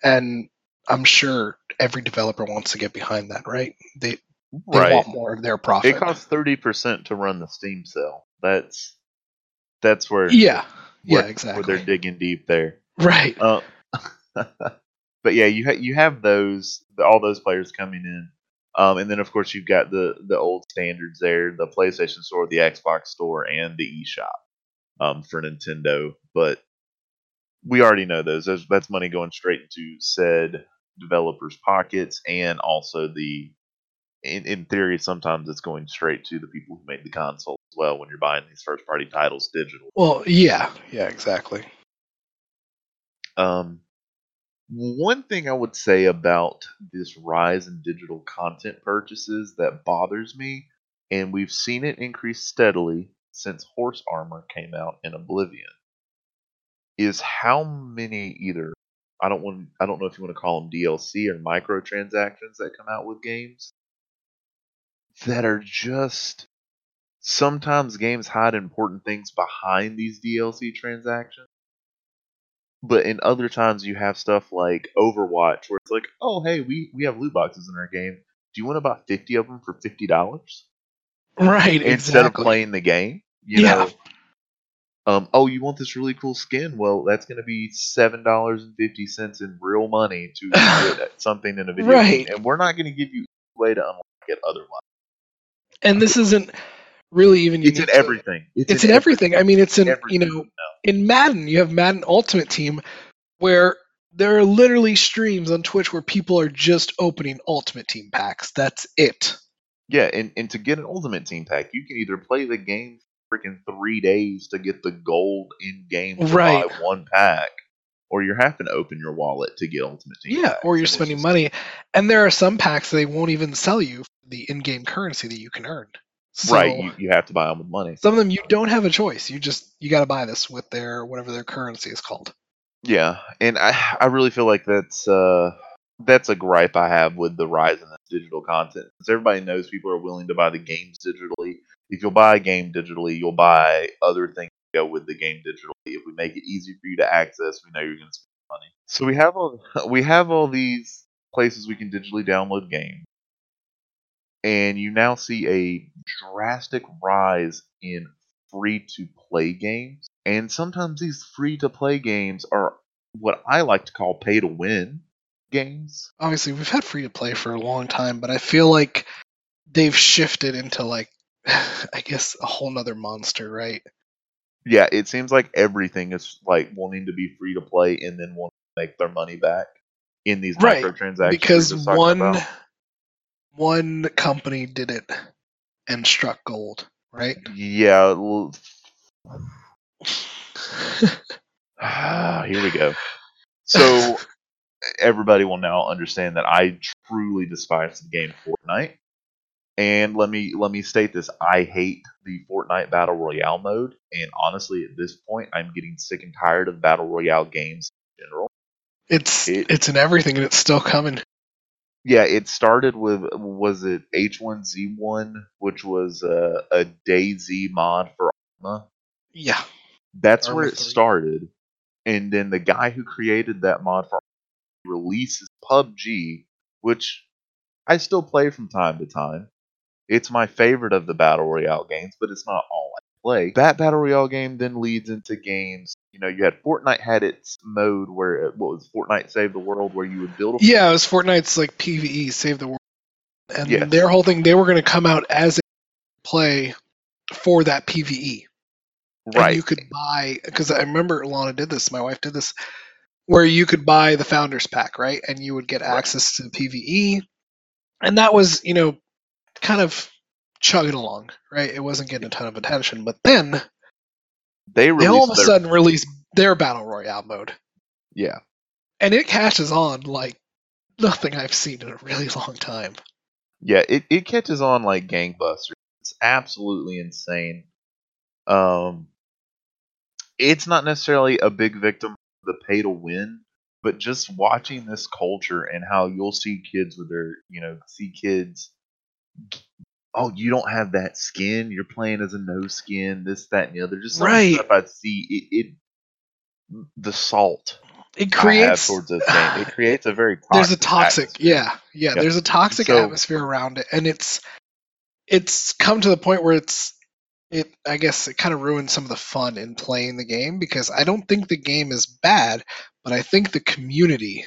and I'm sure every developer wants to get behind that, right? They they Right. more of their profit. It costs thirty percent to run the Steam sale. That's that's where yeah, yeah, exactly. where they're digging deep there. right. Uh, but yeah, you ha- you have those all those players coming in, um, and then of course you've got the the old standards there: the PlayStation Store, the Xbox Store, and the eShop um, for Nintendo. But we already know those. Those- That's money going straight into said developers' pockets, and also the in, in theory, sometimes it's going straight to the people who made the console as well when you're buying these first party titles digital. Well, yeah, yeah, exactly. Um, one thing I would say about this rise in digital content purchases that bothers me, and we've seen it increase steadily since Horse Armor came out in Oblivion, is how many either I don't want I don't know if you want to call them DLC or microtransactions that come out with games that are just sometimes games hide important things behind these DLC transactions. But in other times you have stuff like Overwatch where it's like, oh hey, we, we have loot boxes in our game. Do you want to buy fifty of them for fifty dollars Right, instead of playing the game? You Yeah. know. Um, oh, you want this really cool skin? Well, that's going to be seven dollars and fifty cents in real money to get something in a video Right. game, and we're not going to give you a way to unlock it otherwise. And this isn't really even It's in everything. It's, in everything. I mean, it's in everything you know in Madden. You have Madden Ultimate Team, where there are literally streams on Twitch where people are just opening Ultimate Team packs. That's it. Yeah, and, and to get an Ultimate Team pack, you can either play the game for freaking three days to get the gold in game Right. buy one pack, or you're having to open your wallet to get Ultimate Team. Yeah, packs, or you're it's spending money, and there are some packs they won't even sell you the in-game currency that you can earn. So, right, you, you have to buy them with money. some of them you don't have a choice. You just you got to buy this with their whatever their currency is called. Yeah, and I I really feel like that's uh that's a gripe I have with the rise in this digital content. Because everybody knows people are willing to buy the games digitally. If you'll buy a game digitally, you'll buy other things that go with the game digitally. If we make it easy for you to access, we know you're going to spend money. So we have all we have all these places we can digitally download games, and you now see a drastic rise in free to play games. And sometimes these free to play games are what I like to call pay to win games. Obviously, we've had free to play for a long time, but I feel like they've shifted into like I guess a whole nother monster, right? Yeah, it seems like everything is like wanting to be free to play and then wanting to make their money back in these Right, microtransactions. because one about. One company did it and struck gold, right? Yeah, l- ah, here we go. So everybody will now understand that I truly despise the game Fortnite. And let me let me state this: I hate the Fortnite Battle Royale mode, and honestly, at this point, I'm getting sick and tired of Battle Royale games in general. It's It- it's in everything and it's still coming. Yeah, it started with was it H1Z1, which was a, a DayZ mod for Arma. Yeah. That's Arma where it 3. started, and then the guy who created that mod for Arma releases PUBG, which I still play from time to time. It's my favorite of the battle royale games, but it's not all I play. That battle royale game then leads into games. You know, you had Fortnite had its mode where it, what was Fortnite Save the World, where you would build a Yeah, it was Fortnite's like PVE, Save the World. And Yes. their whole thing, they were going to come out as a play for that PVE. And right. you could buy, because I remember Lana did this, my wife did this, where you could buy the Founders Pack, right? And you would get Right. access to the PVE. And that was, you know, kind of chugging along, right? It wasn't getting a ton of attention. But then they they all of a their, sudden released their Battle Royale mode. yeah. And it catches on like nothing I've seen in a really long time. Yeah, it, it catches on like gangbusters. It's absolutely insane. Um, it's not necessarily a big victim of the pay to win, but just watching this culture and how you'll see kids with their, you know, see kids. Oh, you don't have that skin. You're playing as a no skin. This, that, and the other. Just some of the Right. stuff I see. It, it the salt It I have creates towards this game. It creates a very toxic there's a toxic atmosphere. yeah, yeah Yeah. there's a toxic So- atmosphere around it and it's it's come to the point where it's it i guess it kind of ruins some of the fun in playing the game because i don't think the game is bad but i think the community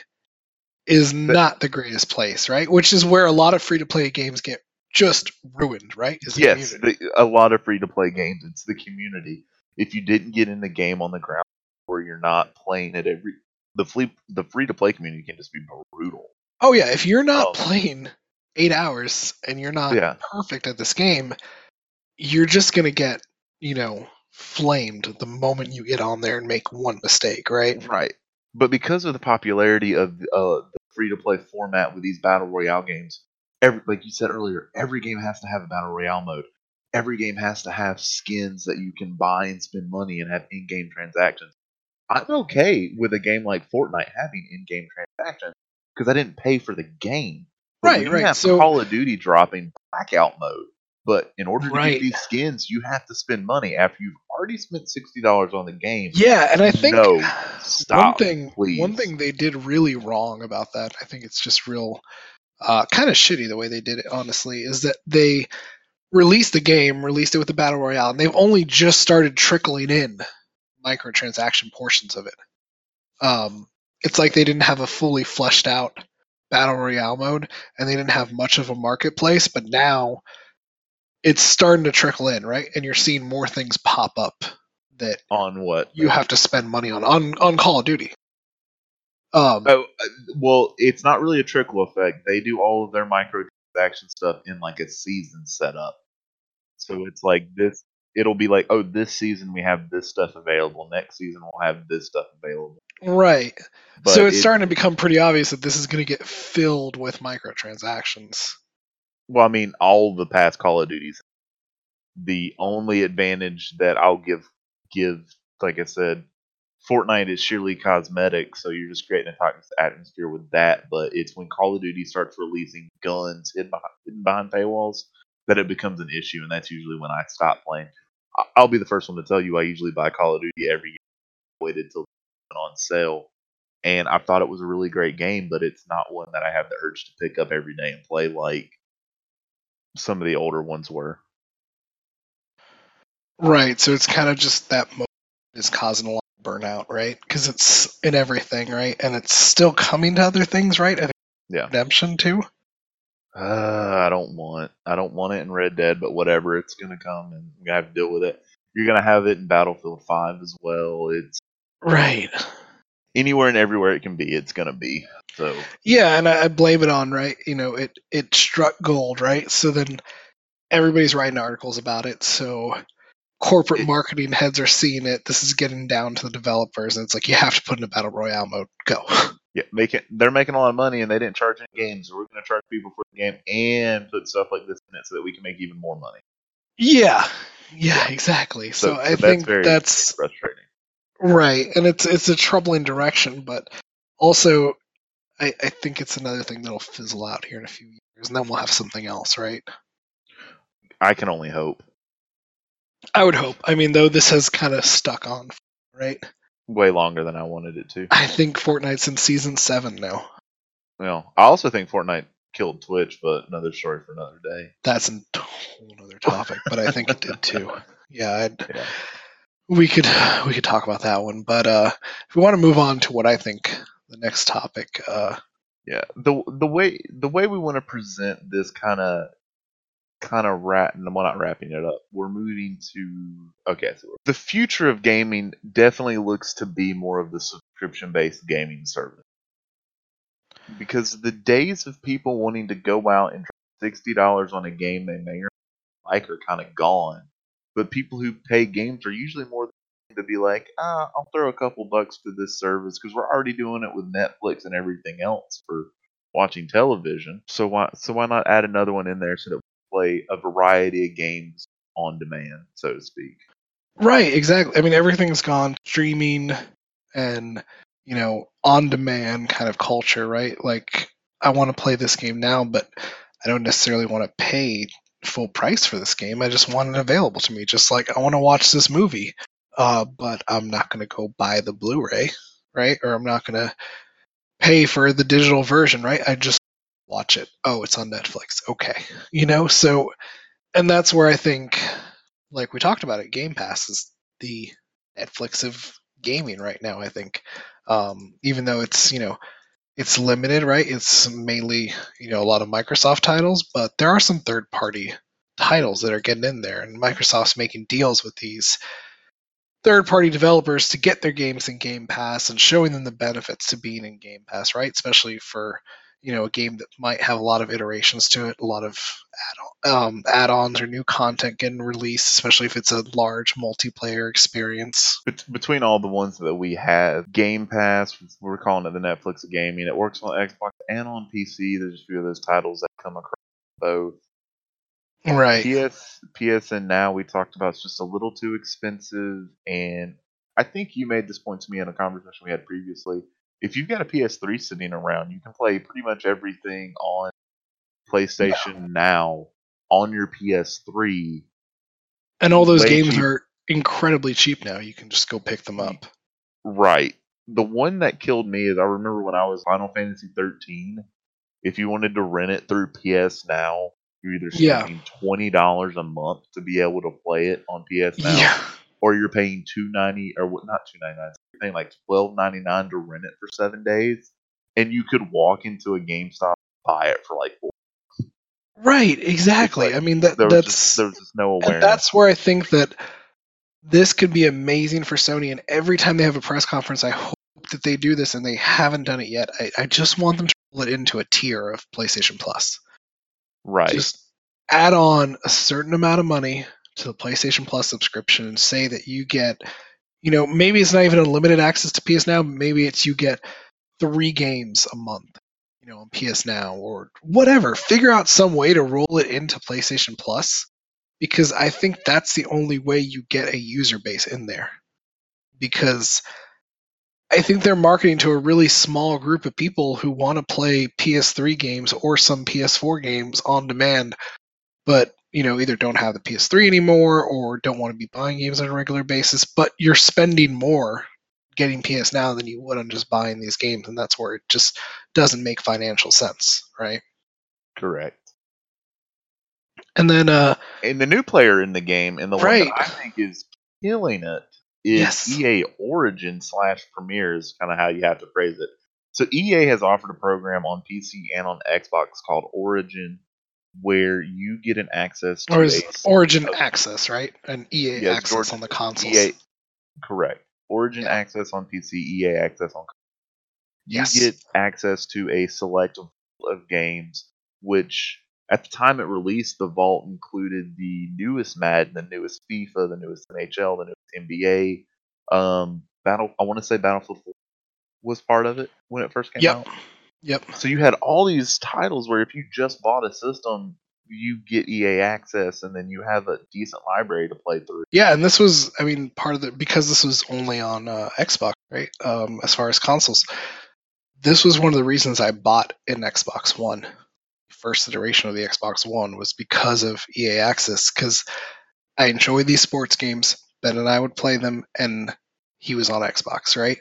is not the greatest place right which is where a lot of free to play games get just ruined right is yes, the, a lot of free to play games. It's the community. If you didn't get in the game on the ground, or you're not playing it every, the free the free to play community can just be brutal. oh yeah if you're not Um, playing eight hours and you're not Yeah. perfect at this game you're just gonna get you know flamed the moment you get on there and make one mistake right Right. But because of the popularity of uh, the free to play format with these battle royale games, every like you said earlier, every game has to have a battle royale mode. Every game has to have skins that you can buy and spend money and have in-game transactions. I'm okay with a game like Fortnite having in-game transactions because I didn't pay for the game. But Right, you right, Have so- Call of Duty dropping blackout mode, but in order to Right. get these skins, you have to spend money after you've already spent sixty dollars on the game. yeah and i think No, one stop, thing one thing they did really wrong about that i think it's just real uh, kind of shitty the way they did it honestly is that they released the game released it with the battle royale and they've only just started trickling in microtransaction portions of it. Um, it's like they didn't have a fully fleshed out battle royale mode and they didn't have much of a marketplace but now it's starting to trickle in right? And you're seeing more things pop up that on what? you have to spend money on on, on call of duty um, Oh, uh, well, it's not really a trickle effect. They do all of their microtransaction stuff in like a season setup. So it's like this. It'll be like, oh, this season we have this stuff available. Next season we'll have this stuff available. right But so it's it- starting to become pretty obvious that this is going to get filled with microtransactions Well, I mean, all the past Call of Duties. The only advantage that I'll give give, like I said, Fortnite is sheerly cosmetic, so you're just creating a toxic atmosphere with that. But it's when Call of Duty starts releasing guns hidden behind, hidden behind paywalls that it becomes an issue, and that's usually when I stop playing. I'll be the first one to tell you I usually buy Call of Duty every year. Waited till on sale, and I thought it was a really great game, but it's not one that I have the urge to pick up every day and play like some of the older ones were. right so it's kind of just that is causing a lot of burnout right because it's in everything right and it's still coming to other things right and Yeah. redemption too Uh, I don't want I don't want it in Red Dead, but whatever, it's gonna come and we have to deal with it. You're gonna have it in Battlefield Five as well. It's right anywhere and everywhere it can be, it's gonna be. So Yeah, and I, I blame it on right. You know, it it struck gold, right? So then everybody's writing articles about it. So corporate It- marketing heads are seeing it. This is getting down to the developers, and it's like you have to put in a battle royale mode. Go. Yeah, making they're making a lot of money and they didn't charge any games. So we're going to charge people for the game and put stuff like this in it so that we can make even more money. Yeah, yeah, exactly. So, So, I so think that's very that's frustrating. right, and it's it's a troubling direction, but also I, I think it's another thing that'll fizzle out here in a few years, and then we'll have something else, right? I can only hope. I would hope. I mean, though this has kind of stuck on, right? Way longer than I wanted it to. I think Fortnite's in season seven now. Well, I also think Fortnite killed Twitch, but another story for another day. That's a whole other topic, but I think it did too. Yeah, I'd, Yeah. we could we could talk about that one, but uh, if we want to move on to what I think the next topic, uh, Yeah, the the way the way we want to present this kind of kind of wrap, well, not wrapping it up. We're moving to okay. So the future of gaming definitely looks to be more of the subscription based gaming service because the days of people wanting to go out and drop sixty dollars on a game they may or may like are kind of gone. But people who pay games are usually more than to be like, ah, I'll throw a couple bucks to this service because we're already doing it with Netflix and everything else for watching television. So why so why not add another one in there so that play a variety of games on demand, so to speak. right, exactly. I mean, everything's gone streaming and you know on demand kind of culture, right? Like, I want to play this game now, but I don't necessarily want to pay full price for this game. I just want it available to me. Just like I want to watch this movie, uh, but I'm not going to go buy the Blu-ray, right? Or I'm not going to pay for the digital version, right? I just watch it. Oh, it's on Netflix. Okay, you know. So, and that's where I think, like we talked about it, Game Pass is the Netflix of gaming right now. I think, um, even though it's you know it's limited, right? It's mainly you know a lot of Microsoft titles, but there are some third party titles that are getting in there, and Microsoft's making deals with these third party developers to get their games in Game Pass and showing them the benefits to being in Game Pass, right? Especially for you know a game that might have a lot of iterations to it, a lot of add um, add-ons or new content getting released, especially if it's a large multiplayer experience. Bet- between all the ones that we have, Game Pass, we're calling it the Netflix of gaming. It works on Xbox and on PC. There's a few of those titles that come across both. Right. PS PSN now we talked about it's just a little too expensive, and I think you made this point to me in a conversation we had previously. If you've got a PS3 sitting around, you can play pretty much everything on PlayStation now on your PS3. And all those games cheap- are incredibly cheap now. You can just go pick them up. Right. The one that killed me is I remember when I was Final Fantasy 13. If you wanted to rent it through PS Now, you're either Yeah. spending twenty dollars a month to be able to play it on PS Now, Yeah. Or you're paying two ninety or what? Not two ninety nine. You're paying like twelve ninety nine to rent it for seven days, and you could walk into a GameStop and buy it for like four. Right. Exactly. like I mean that that's just there was just no awareness. that's where I think that this could be amazing for Sony. And every time they have a press conference, I hope that they do this, and they haven't done it yet. I, I just want them to roll it into a tier of PlayStation Plus. right. Just add on a certain amount of money to the PlayStation Plus subscription and say that you get, you know, maybe it's not even unlimited access to PS Now, maybe it's you get three games a month, you know, on PS Now or whatever. Figure out some way to roll it into PlayStation Plus because I think that's the only way you get a user base in there. Because I think they're marketing to a really small group of people who want to play PS3 games or some PS4 games on demand, but you know either don't have the PS3 anymore or don't want to be buying games on a regular basis. But you're spending more getting PS Now than you would on just buying these games, and that's where it just doesn't make financial sense, right? Correct. And then, uh, And the new player in the game, and the one Right. that I think is killing it, is Yes. EA Origin slash Premier is kind of how you have to phrase it. So EA has offered a program on PC and on Xbox called Origin, where you get an access to or is Origin Access, right? And EA Yes, Access on the consoles. EA, correct. Origin Yeah. access on PC, EA access on. You Yes. get access to a select of, of games, which at the time it released, the vault included the newest Madden, the newest FIFA, the newest NHL, the newest NBA, um, Battle. I want to say Battlefield 4, was part of it when it first came Yep. out. Yep. So you had all these titles where if you just bought a system, you get EA access, and then you have a decent library to play through. Yeah, and this was, I mean, part of the because this was only on uh, Xbox, right? Um, as far as consoles, this was one of the reasons I bought an Xbox One. First iteration of the Xbox One was because of EA Access, because I enjoy these sports games. Ben and I would play them, and he was on Xbox, right?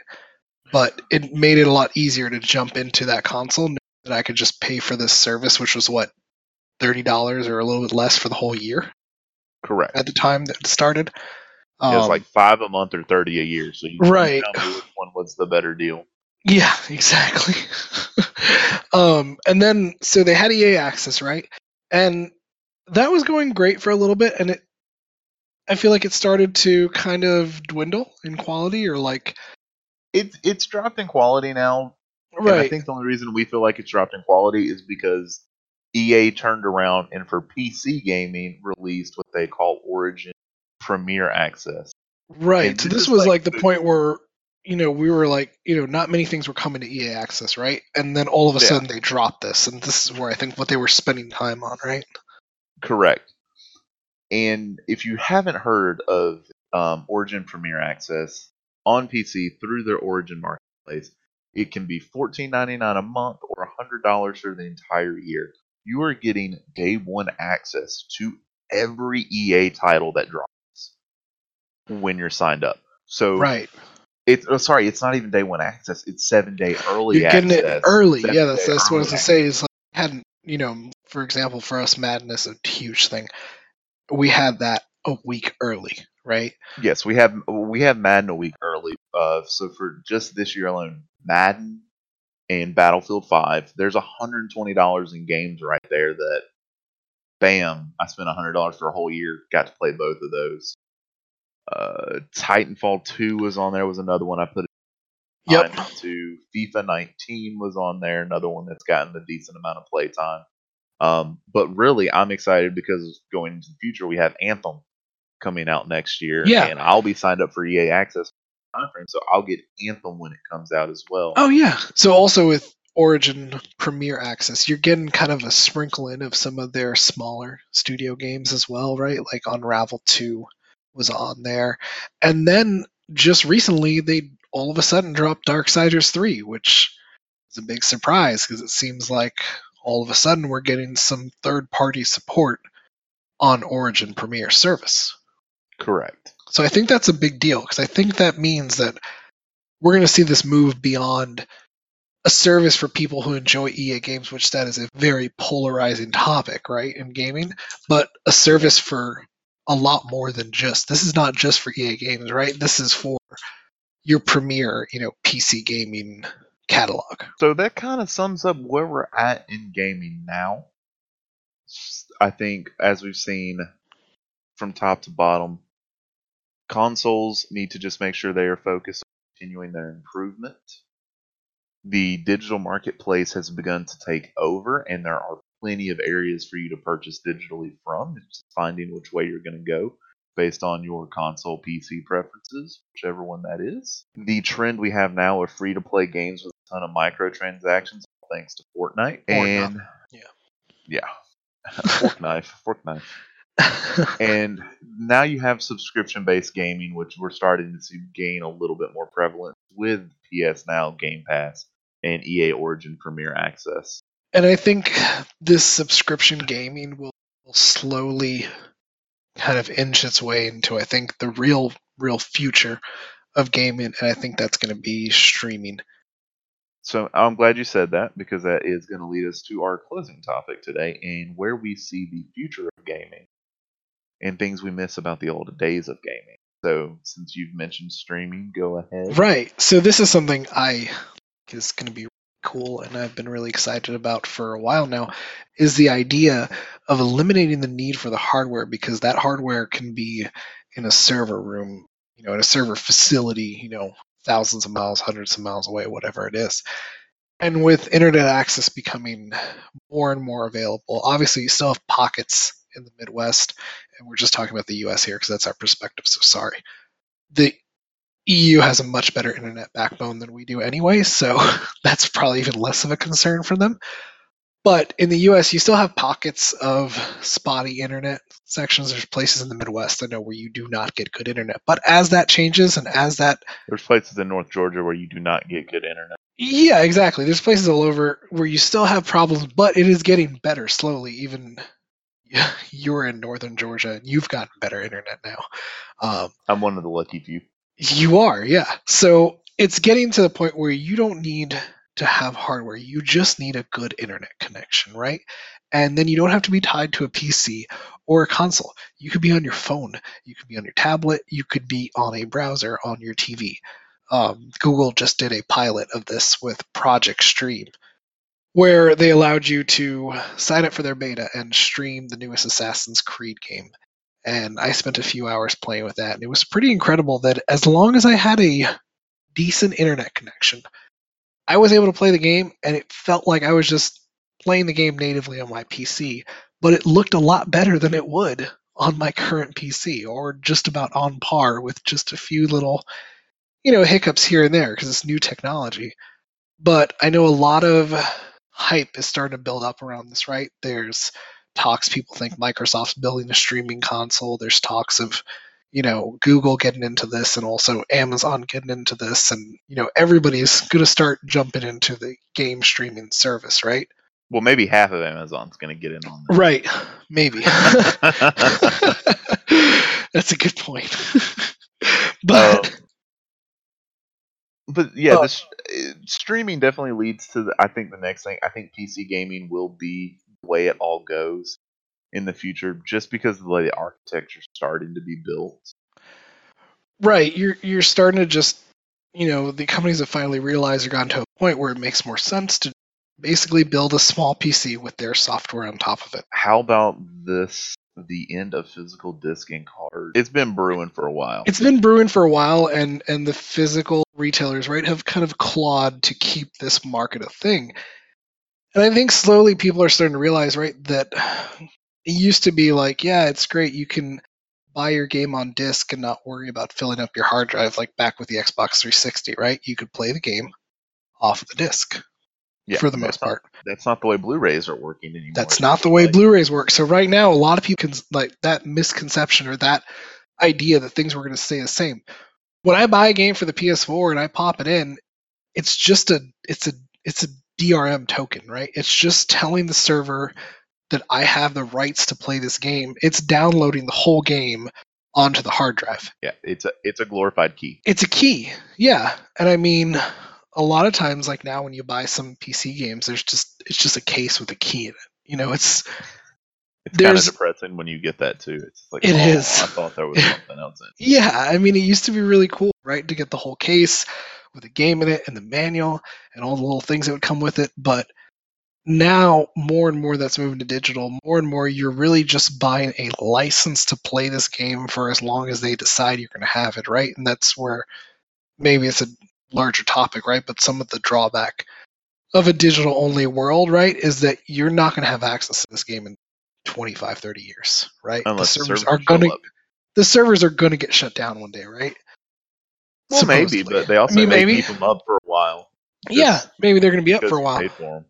But it made it a lot easier to jump into that console that I could just pay for this service, which was what thirty dollars or a little bit less for the whole year Correct. at the time that it started. Yeah, it's Um, like five a month or thirty a year. So you Right. tell me which one was the better deal. Yeah, exactly. um, and then so they had EA access, right? And that was going great for a little bit, and it I feel like it started to kind of dwindle in quality, or like It's it's dropped in quality now. And I think the only reason we feel like it's dropped in quality is because EA turned around and for PC gaming released what they call Origin Premier Access. right. and So this this was like like the the- point where you know we were like you know not many things were coming to EA access, right? And then all of a Yeah. sudden they dropped this, and this is where I think what they were spending time on, right? Correct. And if you haven't heard of um, Origin Premier Access on PC through their Origin marketplace, it can be $14.99 a month or $100 for the entire year. You are getting day one access to every EA title that drops when you're signed up. So Right. it's oh, sorry, it's not even day one access. It's seven day early You're getting access. it early. Yeah, that's that's what I was gonna say. Is like hadn't you know, for example, for us, Madden's a huge thing. We had that a week early, right? Yes, we have we have Madden a week early. Uh, so for just this year alone, Madden and Battlefield Five, there's hundred and twenty dollars in games right there. That, bam, I spent hundred dollars for a whole year. Got to play both of those. Uh, Titanfall Two was on there. Was another one I put. Yep. into FIFA 19 was on there. Another one that's gotten a decent amount of play time. Um, but really, I'm excited because going into the future, we have Anthem coming out next year, Yeah. and I'll be signed up for EA Access timeframe, so I'll get Anthem when it comes out as well. Oh yeah. So also with Origin Premier Access, you're getting kind of a sprinkle in of some of their smaller studio games as well, right? Like Unravel 2 was on there. And then just recently they all of a sudden dropped Darksiders 3, which is a big surprise because it seems like all of a sudden we're getting some third party support on Origin Premier service. Correct. So I think that's a big deal because I think that means that we're going to see this move beyond a service for people who enjoy EA games, which that is a very polarizing topic, right, in gaming, but a service for a lot more than just this is not just for EA games, right? This is for your premier, you know, PC gaming catalog. So that kind of sums up where we're at in gaming now. I think, as we've seen from top to bottom, consoles need to just make sure they are focused on continuing their improvement. The digital marketplace has begun to take over, and there are plenty of areas for you to purchase digitally from. It's just finding which way you're going to go based on your console PC preferences, whichever one that is. The trend we have now of free to play games with a ton of microtransactions, thanks to Fortnite. Fortnite, And yeah. yeah, fork knife, fork knife. And now you have subscription based gaming, which we're starting to see gain a little bit more prevalence with PS Now, Game Pass, and EA Origin Premier Access. And I think this subscription gaming will, will slowly kind of inch its way into, I think, the real, real future of gaming. And I think that's going to be streaming. So I'm glad you said that because that is going to lead us to our closing topic today and where we see the future of gaming and things we miss about the old days of gaming. So since you've mentioned streaming, go ahead. Right. So this is something I is going to be cool and I've been really excited about for a while now is the idea of eliminating the need for the hardware because that hardware can be in a server room, you know, in a server facility, you know, thousands of miles, hundreds of miles away, whatever it is. And with internet access becoming more and more available, obviously you still have pockets in the Midwest, and we're just talking about the US here because that's our perspective, so sorry. The EU has a much better internet backbone than we do anyway, so that's probably even less of a concern for them. But in the US, you still have pockets of spotty internet sections. There's places in the Midwest I know where you do not get good internet. But as that changes and as that. There's places in North Georgia where you do not get good internet. Yeah, exactly. There's places all over where you still have problems, but it is getting better slowly. Even you're in northern Georgia, and you've gotten better internet now. Um, I'm one of the lucky few. You are, yeah. So it's getting to the point where you don't need to have hardware. You just need a good internet connection, right? And then you don't have to be tied to a PC or a console. You could be on your phone, you could be on your tablet, you could be on a browser on your TV. Um, Google just did a pilot of this with Project Stream, where they allowed you to sign up for their beta and stream the newest Assassin's Creed game. And I spent a few hours playing with that, and it was pretty incredible that as long as I had a decent internet connection, I was able to play the game and it felt like I was just playing the game natively on my PC, but it looked a lot better than it would on my current PC or just about on par with just a few little, you know, hiccups here and there because it's new technology. But I know a lot of hype is starting to build up around this, right? There's talks people think Microsoft's building a streaming console. There's talks of you know Google getting into this and also Amazon getting into this and you know everybody's going to start jumping into the game streaming service, right? Well, maybe half of Amazon's going to get in on that. Right. Maybe. That's a good point. but um, but yeah, uh, this streaming definitely leads to the, I think the next thing. I think PC gaming will be the way it all goes in the future just because of the way the architecture's starting to be built. Right. You're you're starting to just you know, the companies have finally realized or gotten to a point where it makes more sense to basically build a small PC with their software on top of it. How about this the end of physical disc and card. It's been brewing for a while. It's been brewing for a while and and the physical retailers, right, have kind of clawed to keep this market a thing. And I think slowly people are starting to realize, right, that it used to be like, yeah, it's great. You can buy your game on disc and not worry about filling up your hard drive like back with the Xbox 360, right? You could play the game off the disc yeah, for the most not, part. That's not the way Blu-rays are working anymore. That's not the way like, Blu-rays work. So right now, a lot of people can like that misconception or that idea that things were going to stay the same. When I buy a game for the PS4 and I pop it in, it's just a it's a it's a DRM token, right? It's just telling the server that I have the rights to play this game. It's downloading the whole game onto the hard drive. Yeah, it's a it's a glorified key. It's a key. Yeah. And I mean a lot of times like now when you buy some PC games there's just it's just a case with a key in it. You know, it's it's kind of depressing when you get that too. It's like it oh, is. I thought there was something else in. Yeah, I mean it used to be really cool, right, to get the whole case with a game in it and the manual and all the little things that would come with it, but now more and more that's moving to digital more and more you're really just buying a license to play this game for as long as they decide you're going to have it right and that's where maybe it's a larger topic right? But some of the drawback of a digital only world right is that you're not going to have access to this game in 25 30 years right? Unless the servers, servers are going to the servers are going to get shut down one day right? Well Supposedly. maybe but they also I mean, maybe. keep them up for a while yeah maybe they're going to be up for a while.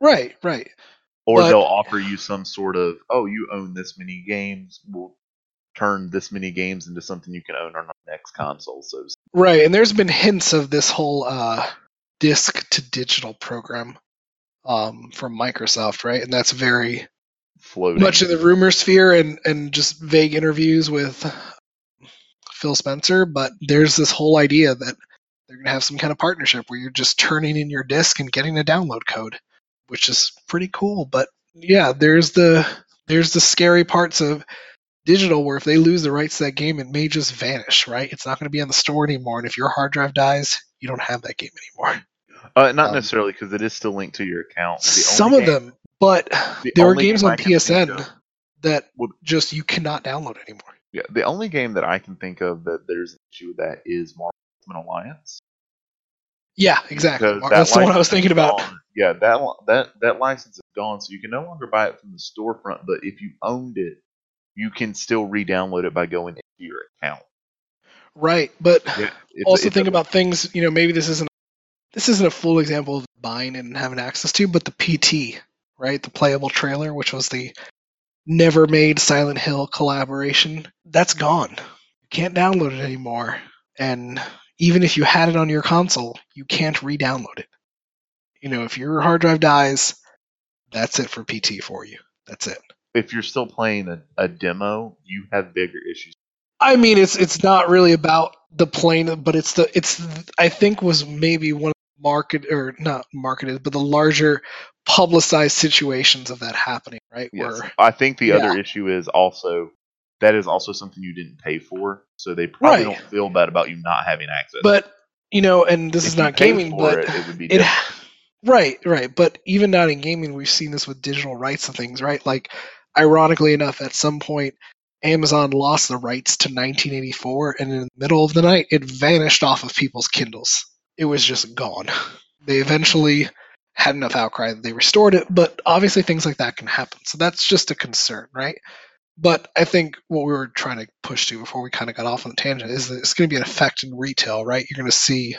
Right, right. Or but, they'll offer you some sort of, oh, you own this many games. We'll turn this many games into something you can own on our next console. So right, and there's been hints of this whole uh, disc to digital program um, from Microsoft, right? And that's very Floating. much in the rumor sphere and and just vague interviews with Phil Spencer. But there's this whole idea that they're going to have some kind of partnership where you're just turning in your disc and getting a download code which is pretty cool. But yeah, there's the there's the scary parts of digital where if they lose the rights to that game, it may just vanish. Right? It's not going to be on the store anymore, and if your hard drive dies, you don't have that game anymore. Uh, not um, necessarily because it is still linked to your account. The some of game, them, but the there are games on PSN that would, just you cannot download anymore. Yeah, the only game that I can think of that there's an issue with that is Marvel Alliance. Yeah, exactly. That's the one I was thinking about. Gone. Yeah, that that that license is gone, so you can no longer buy it from the storefront. But if you owned it, you can still re-download it by going into your account. Right, but Yeah, it's, also it's think a- about things. You know, maybe this isn't this isn't a full example of buying and having access to, but the PT, right, the playable trailer, which was the never made Silent Hill collaboration, that's gone. You can't download it anymore, and even if you had it on your console, you can't re-download it. You know, if your hard drive dies, that's it for PT for you. That's it. If you're still playing a, a demo, you have bigger issues. I mean, it's it's not really about the plane, but it's the it's I think was maybe one of the market or not marketed, but the larger publicized situations of that happening, right? Yes, Where I think the Yeah. other issue is also that is also something you didn't pay for, so they probably Right. don't feel bad about you not having access. but you know, and this If is not gaming, for but it, it would be it right, right. But even not in gaming, we've seen this with digital rights and things, right? Like, ironically enough, at some point, Amazon lost the rights to 1984, and in the middle of the night, it vanished off of people's Kindles. It was just gone. They eventually had enough outcry that they restored it, but obviously things like that can happen. So that's just a concern, right? But I think what we were trying to push to before we kind of got off on the tangent is that it's going to be an effect in retail, right? You're going to see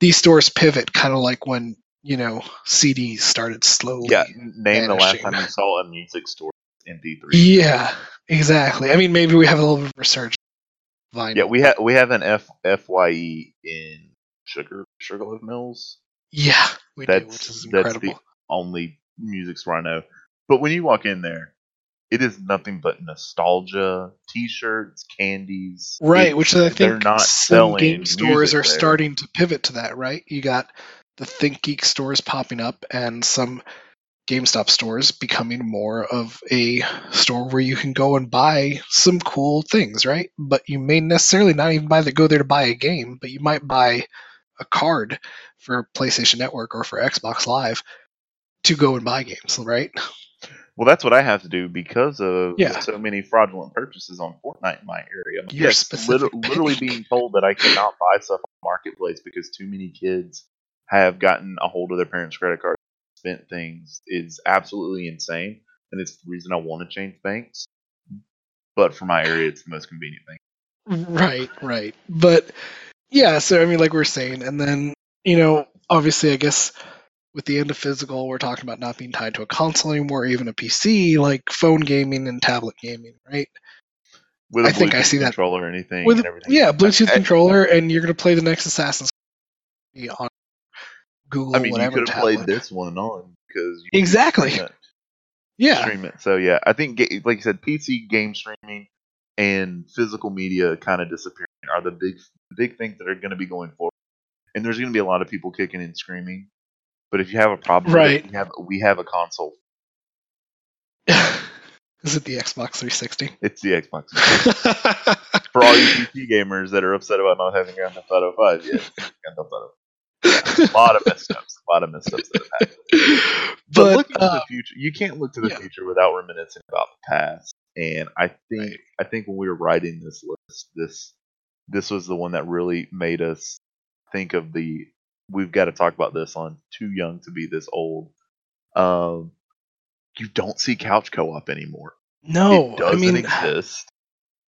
these stores pivot, kind of like when you know CDs started slowly. Yeah, name the last time you saw a music store in MP3. Yeah, exactly. I mean, maybe we have a little bit of of Vinyl. Yeah, we have we have an F FYE in Sugar Sugarloaf Mills. Yeah, we do, That's which is that's incredible. the only music store I know. But when you walk in there, it is nothing but nostalgia, T-shirts, candies. Right, It's- which I they're think not some selling game stores are there. starting to pivot to that, right? You got the Think Geek stores popping up and some GameStop stores becoming more of a store where you can go and buy some cool things, right? But you may necessarily not even buy the go there to buy a game, but you might buy a card for PlayStation Network or for Xbox Live to go and buy games, right? Well, that's what I have to do because of Yeah. so many fraudulent purchases on Fortnite in my area. Yes, literally being told that I cannot buy stuff on Marketplace because too many kids have gotten a hold of their parents' credit card, spent things is absolutely insane, and it's the reason I want to change banks. But for my area, it's the most convenient thing. Right, right. But yeah, so I mean, like we are saying, and then, you know, obviously, I guess with the end of physical, we're talking about not being tied to a console anymore, or even a PC, like phone gaming and tablet gaming, right? With a I think I see that. controller or anything With and everything. yeah, Bluetooth I- I- controller, and you're gonna play the next Assassin's Creed on Google, I mean, you could have played this one on because Exactly. stream Yeah, stream it. So yeah, I think like you said, PC game streaming and physical media kind of disappearing are the big big things that are going to be going forward. And there's going to be a lot of people kicking and screaming. But if you have a problem, with it, Right. we have we have a console. is it the Xbox 360? It's the Xbox. For all you PC gamers that are upset about not having Grand Theft Auto 5, yeah, Grand Theft Auto. A lot of messed ups. A lot of messed ups that have happened. But, but looking to uh, the future, you can't look to the yeah. future without reminiscing about the past. And I think Right. I think when we were writing this list, this this was the one that really made us think of the we've got to talk about this on Too Young to Be This Old. Um, you don't see couch co-op anymore. no, it I doesn't mean, exist.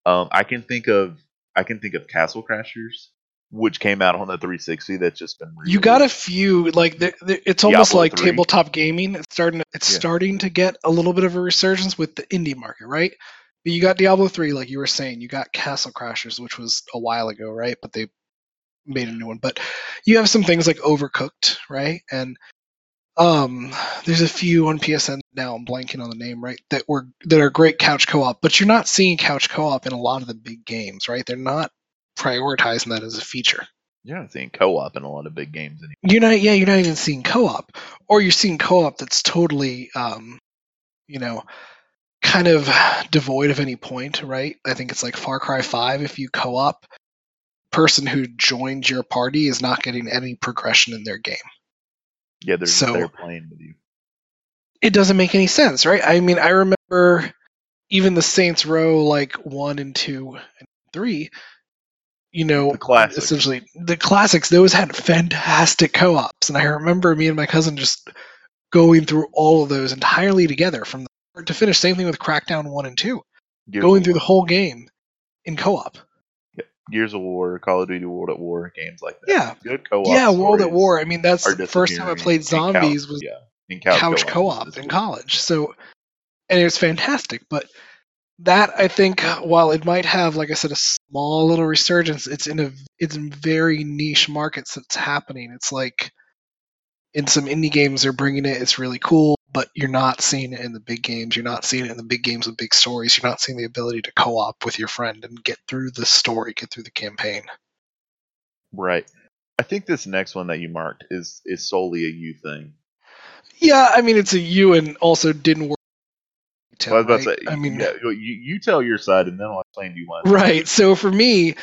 Um, I can think of I can think of Castle Crashers, which came out on the 360. That's just been you got a few like there there- it's almost Diablo like 3. tabletop gaming. It's starting to, it's Yeah. starting to get a little bit of a resurgence with the indie market right? But you got diablo 3 like you were saying. You got castle crashers which was a while ago right? But they made a new one. But you have some things like overcooked right? And um there's a few on psn now i'm blanking on the name right that were that are great couch co-op. But you're not seeing couch co-op in a lot of the big games right? They're not prioritizing that as a feature. You're not seeing co-op in a lot of big games anymore. you're not yeah you're not even seeing co-op. Or you're seeing co-op that's totally um you know kind of devoid of any point right? I think it's like far cry 5 if you co-op person who joined your party is not getting any progression in their game. Yeah, they're So- there playing with you. it doesn't make any sense right? I mean i remember even the saints row like 1 and 2 and 3 you know The classics. essentially the classics those had fantastic co-ops and i remember me and my cousin just going through all of those entirely together from the start to finish same thing with crackdown 1 and 2 Gears going through the whole game in co-op Gears of War, Call of Duty World at War, games like that. Yeah. Good co-op. yeah, World at War. I mean, that's the first time I played in couch- zombies was yeah, in couch, couch co-op co-op in college. So, and it was fantastic. But that I think, while it might have, like I said, a small little resurgence, it's in a it's in very niche markets that's happening. It's like in some indie games they're bringing it. It's really cool, but you're not seeing it in the big games. You're not seeing it in the big games with big stories. You're not seeing the ability to co-op with your friend and get through the story, get through the campaign. Right. I think this next one that you marked is is solely a you thing. Yeah, I mean it's a you and also didn't work. So I was about to say, I mean, yeah, you, you tell your side, and then I'll explain to you mine. Right. So for me,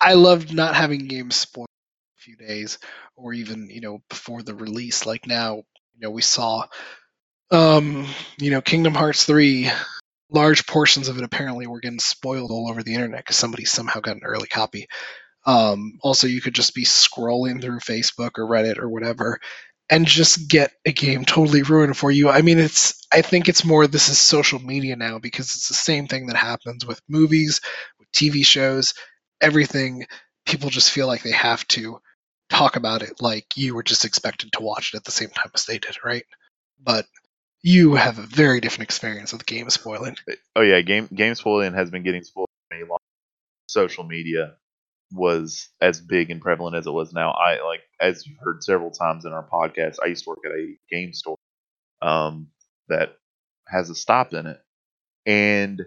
I loved not having games spoiled a few days or even, you know, before the release. Like now, you know, we saw um, you know, Kingdom Hearts 3 large portions of it apparently were getting spoiled all over the internet because somebody somehow got an early copy. Um, also, you could just be scrolling through Facebook or Reddit or whatever and just get a game totally ruined for you. I mean, it's I think it's more this is social media now because it's the same thing that happens with movies, with TV shows, everything. People just feel like they have to talk about it like you were just expected to watch it at the same time as they did, right? But you have a very different experience with game spoiling. Oh yeah, game game spoiling has been getting spoiled me long. Social media was as big and prevalent as it was now. I like as you've heard several times in our podcast. I used to work at a game store um, that has a stop in it, and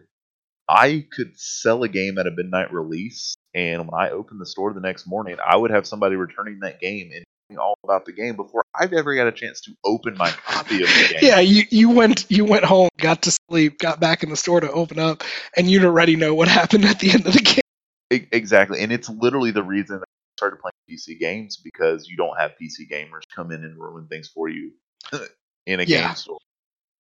I could sell a game at a midnight release. And when I opened the store the next morning, I would have somebody returning that game and all about the game before I've ever got a chance to open my copy of the game. Yeah, you, you went you went home, got to sleep, got back in the store to open up, and you'd already know what happened at the end of the game. Exactly, and it's literally the reason I started playing PC games because you don't have PC gamers come in and ruin things for you in a Yeah. game store.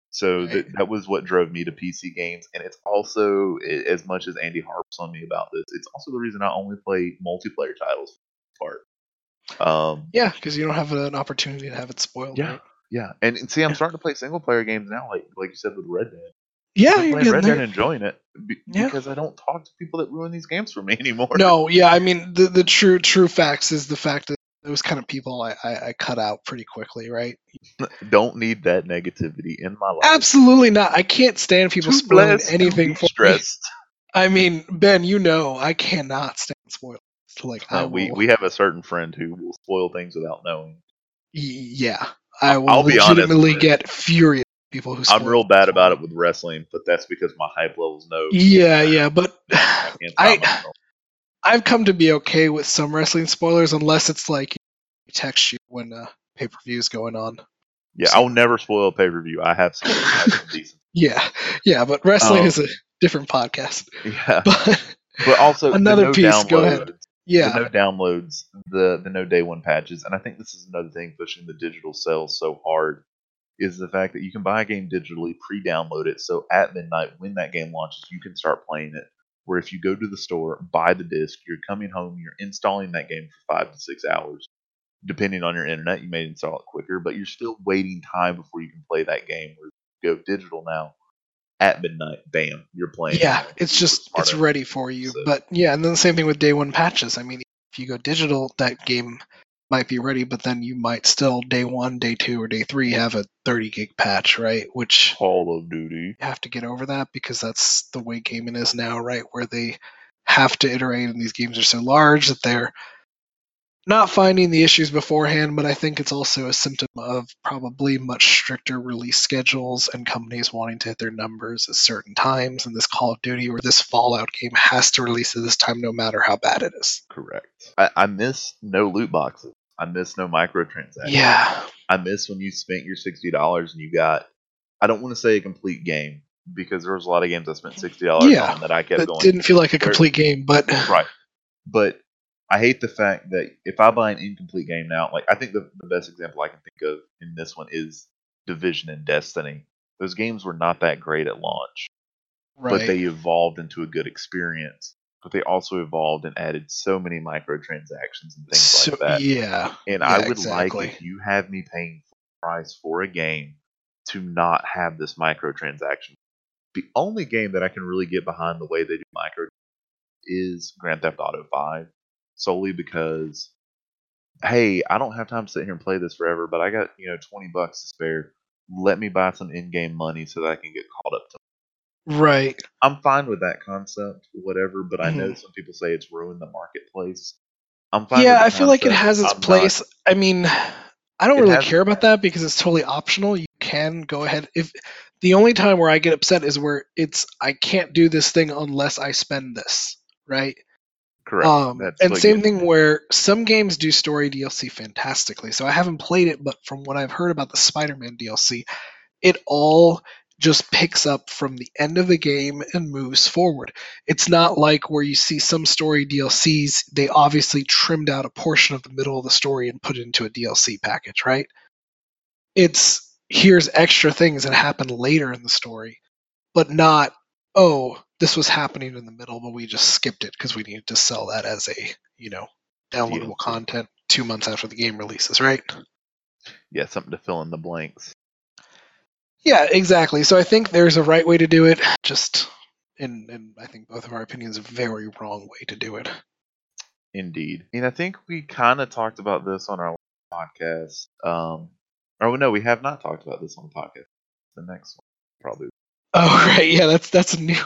So Right. that was what drove me to PC games, and it's also as much as Andy harps on me about this, it's also the reason I only play multiplayer titles for the part. Um, Yeah, because you don't have an opportunity to have it spoiled. Yeah. right? yeah, and, and see, I'm starting to play single player games now, like like you said with Red Dead. Yeah, I'm you're Red Dead enjoying it be- Yeah. because I don't talk to people that ruin these games for me anymore. No, yeah, I mean the the true true facts is the fact that those kind of people I, I, I cut out pretty quickly, right? don't need that negativity in my life. Absolutely not. I can't stand people Too spoiling anything for me. stressed. I mean, Ben, you know I cannot stand spoilers. Like we we have a certain friend who will spoil things without knowing. yeah, I will I'll legitimately get furious people who. I'm real bad about it with wrestling, but that's because my hype levels know. Yeah, yeah, but I I I've come to be okay with some wrestling spoilers unless it's like you text you when uh, pay per view is going on. Yeah, I'll never spoil a pay per view. I have some, I have some decent. Yeah, yeah, but wrestling Um, is a different podcast. Yeah, But but also Another no piece, go ahead. yeah, the no downloads, the the no day one patches, and I think this is another thing pushing the digital sales so hard is the fact that you can buy a game digitally, pre-download it, so at midnight when that game launches, you can start playing it. Where if you go to the store, buy the disc, you're coming home, you're installing that game for five to six hours. Depending on your internet, you may install it quicker, but you're still waiting time before you can play that game. Where you go digital now, at midnight, bam, you're playing. yeah, it. it's just it's ready for you. So- But yeah, and then the same thing with day one patches. I mean, if you go digital, that game might be ready, but then you might still day one, day two, or day three have a 30 gig patch, right? Which Call of Duty. you have to get over that because that's the way gaming is now, right? Where they have to iterate, and these games are so large that they're not finding the issues beforehand. But I think it's also a symptom of probably much stricter release schedules and companies wanting to hit their numbers at certain times. And this Call of Duty or this Fallout game has to release at this time, no matter how bad it is. Correct. I, I miss no loot boxes. I miss no microtransactions. Yeah, I miss when you spent your sixty dollars and you got. I don't want to say a complete game because there was a lot of games I spent sixty dollars Yeah, on that I kept it going. didn't feel like a complete game, but right, but I hate the fact that if I buy an incomplete game now, like I think the, the best example I can think of in this one is Division and Destiny. Those games were not that great at launch, right. but they evolved into a good experience. But they also evolved and added so many microtransactions and things so, like that. Yeah, And Yeah, I would exactly. like if you have me paying full price for a game to not have this microtransaction. The only game that I can really get behind the way they do micro is Grand Theft Auto 5 solely because hey, I don't have time to sit here and play this forever, but I got, you know, 20 bucks to spare. Let me buy some in-game money so that I can get caught up to Right. I'm fine with that concept, whatever, but I know Mhm. some people say it's ruined the marketplace. I'm fine Yeah, I feel like it has its I'm not- place. I mean, I don't really care about that because it's totally optional. You can go ahead if the only time where I get upset is where it's I can't do this thing unless I spend this, right? correct. Um, and same thing where some games do story DLC fantastically. So I haven't played it, but from what I've heard about the Spider-Man DLC, it all just picks up from the end of the game and moves forward. It's not like where you see some story DLCs, they obviously trimmed out a portion of the middle of the story and put it into a DLC package, right? It's here's extra things that happen later in the story, but not, oh, this was happening in the middle, but we just skipped it because we needed to sell that as a, you know, downloadable DLC. content two months after the game releases, right? Yeah, something to fill in the blanks. Yeah, exactly. So I think there's a right way to do it. Just, in, in I think both of our opinions, a very wrong way to do it. Indeed. And I think we kind of talked about this on our podcast. Um, or no, we have not talked about this on the podcast. The next one, probably. Oh right, yeah, that's that's a new.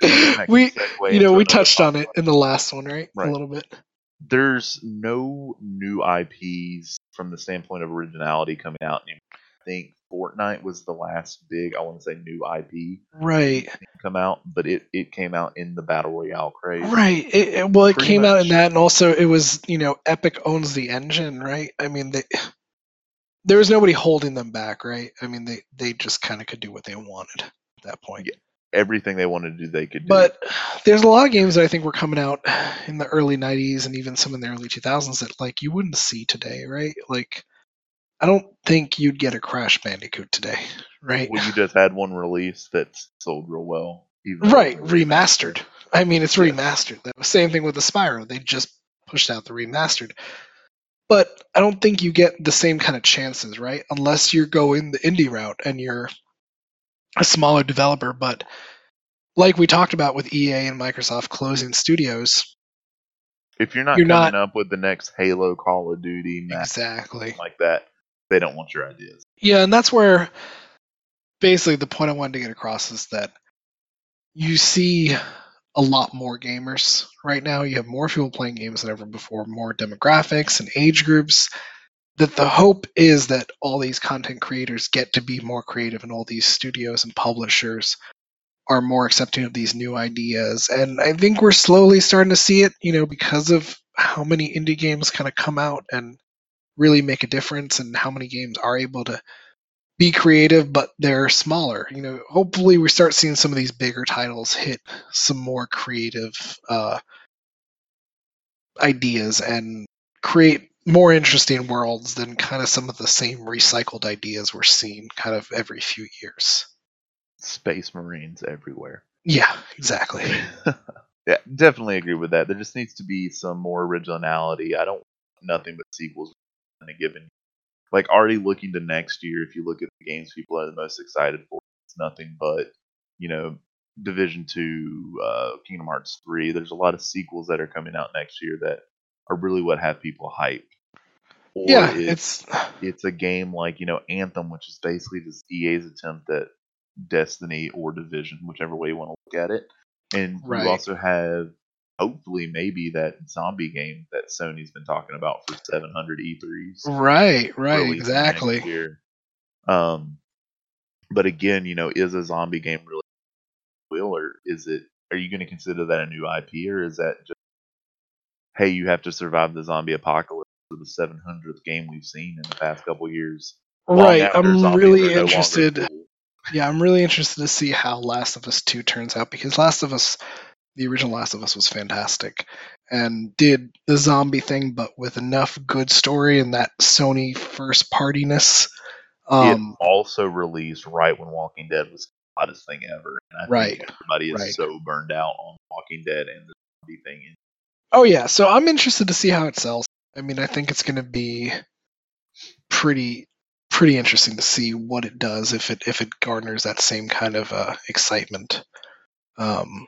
Can we, you know, we touched on it in the last one, right? Right. A little bit. There's no new IPs from the standpoint of originality coming out anymore. I think Fortnite was the last big, I want to say, new IP Right, come out, but it, it came out in the Battle Royale craze. right. It, it- well, it Pretty came out in that, and also it was, you know, Epic owns the engine, right? I mean, they, there was nobody holding them back, right? I mean, they they just kind of could do what they wanted at that point. Everything they wanted to do, they could do. But there's a lot of games that I think were coming out in the early 90s and even some in the early 2000s that like you wouldn't see today, right? Like I don't think you'd get a Crash Bandicoot today, right? well, you just had one release that sold real well. even Right, remastered. I mean, it's remastered. The same thing with the Spyro. They just pushed out the remastered. But I don't think you get the same kind of chances, right? Unless you're going the indie route and you're a smaller developer. But like we talked about with EA and Microsoft closing studios, If you're not You're coming not- up with the next Halo, Call of Duty, exactly. like that, they don't want your ideas. Yeah, and that's where basically the point I wanted to get across is that you see a lot more gamers right now. You have more people playing games than ever before, more demographics and age groups. That the hope is that all these content creators get to be more creative, and all these studios and publishers are more accepting of these new ideas. And I think we're slowly starting to see it, you know, because of how many indie games kind of come out and really make a difference, and how many games are able to be creative, but they're smaller. You know, hopefully we start seeing some of these bigger titles hit some more creative uh, ideas and create more interesting worlds than kind of some of the same recycled ideas we're seeing kind of every few years. Space Marines everywhere. Yeah, exactly. yeah, definitely agree with that. There just needs to be some more originality. I don't nothing but sequels in a given. year. Like already looking to next year, if you look at the games people are the most excited for, it's nothing but you know Division Two, uh, Kingdom Hearts Three. There's a lot of sequels that are coming out next year that are really what have people hyped. Or yeah, it's it's it's a game like you know Anthem, which is basically just EA's attempt at Destiny or Division, whichever way you want to look at it. And Right. you also have hopefully maybe that zombie game that Sony's been talking about for 700 E3s. right, right, exactly. Um, but again, you know, is a zombie game really will, or is it? Are you going to consider that a new IP, or is that just hey, you have to survive the zombie apocalypse for the 700th game we've seen in the past couple years? Right, I'm really no interested. cool? Yeah, I'm really interested to see how Last of Us 2 turns out because Last of Us, the original Last of Us was fantastic and did the zombie thing, but with enough good story and that Sony first partiness. Um, it also released right when Walking Dead was the hottest thing ever, and I Right, think everybody is right. so burned out on Walking Dead and the zombie thing. oh, yeah, so I'm interested to see how it sells. I mean, I think it's going to be pretty pretty interesting to see what it does if it if it garners that same kind of uh, excitement. Um,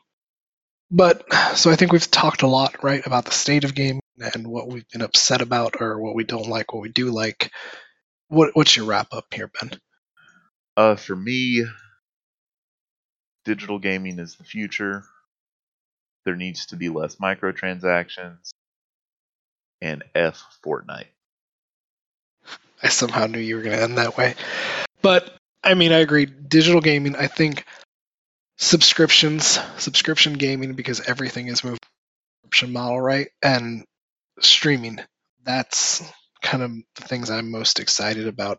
but so I think we've talked a lot, right, about the state of gaming and what we've been upset about or what we don't like, what we do like. What what's your wrap up here, Ben? Uh, for me, digital gaming is the future. There needs to be less microtransactions. And F Fortnite. I somehow knew you were going to end that way. But I mean, I agree. Digital gaming, I think subscriptions, subscription gaming, because everything is moving subscription model, right? And streaming. That's kind of the things I'm most excited about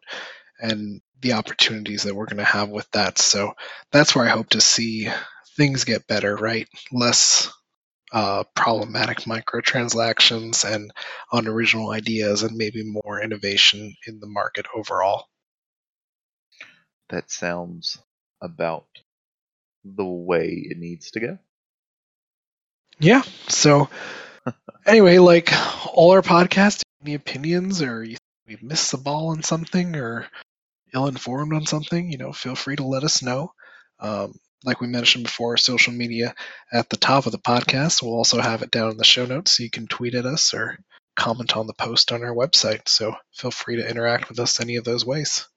and the opportunities that we're going to have with that. So that's where I hope to see things get better, right? Less uh, problematic microtransactions and unoriginal ideas, and maybe more innovation in the market overall. That sounds about the way it needs to go. Yeah. So, anyway, like all our podcasts, any opinions or you we missed the ball on something or ill informed on something, you know, feel free to let us know. Um, like we mentioned before, social media at the top of the podcast. We'll also have it down in the show notes so you can tweet at us or comment on the post on our website. So feel free to interact with us any of those ways.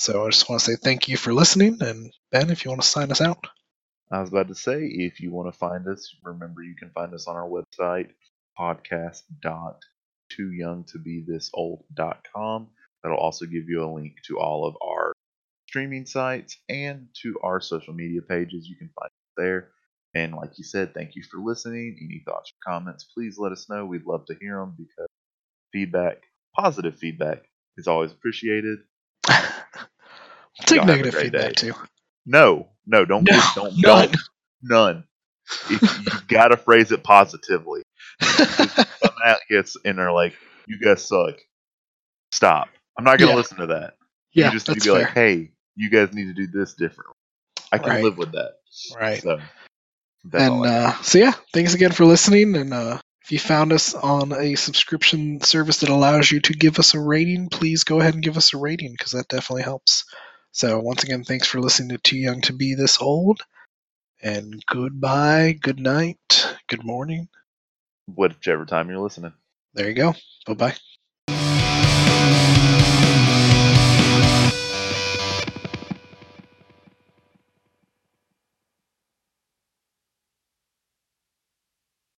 So I just want to say thank you for listening. And Ben, if you want to sign us out. I was about to say, if you want to find us, remember you can find us on our website, podcast.tooyoungtobethisold.com. That'll also give you a link to all of our streaming sites and to our social media pages. You can find us there. And like you said, thank you for listening. Any thoughts or comments, please let us know. We'd love to hear them because feedback, positive feedback, is always appreciated. Take Y'all have a negative feedback day. too. No, no, don't No, don't, none. don't, none. If you gotta phrase it positively. Some out gets and they're like, "You guys suck." Stop. I'm not gonna Yeah. listen to that. yeah, you just need to be fair. like, "Hey, you guys need to do this differently." I can Right. live with that. right. So and uh, so yeah, thanks again for listening. And uh, if you found us on a subscription service that allows you to give us a rating, please go ahead and give us a rating because that definitely helps. So once again, thanks for listening to Too Young to Be This Old. And goodbye, good night, good morning. whichever time you're listening. There you go. Bye bye.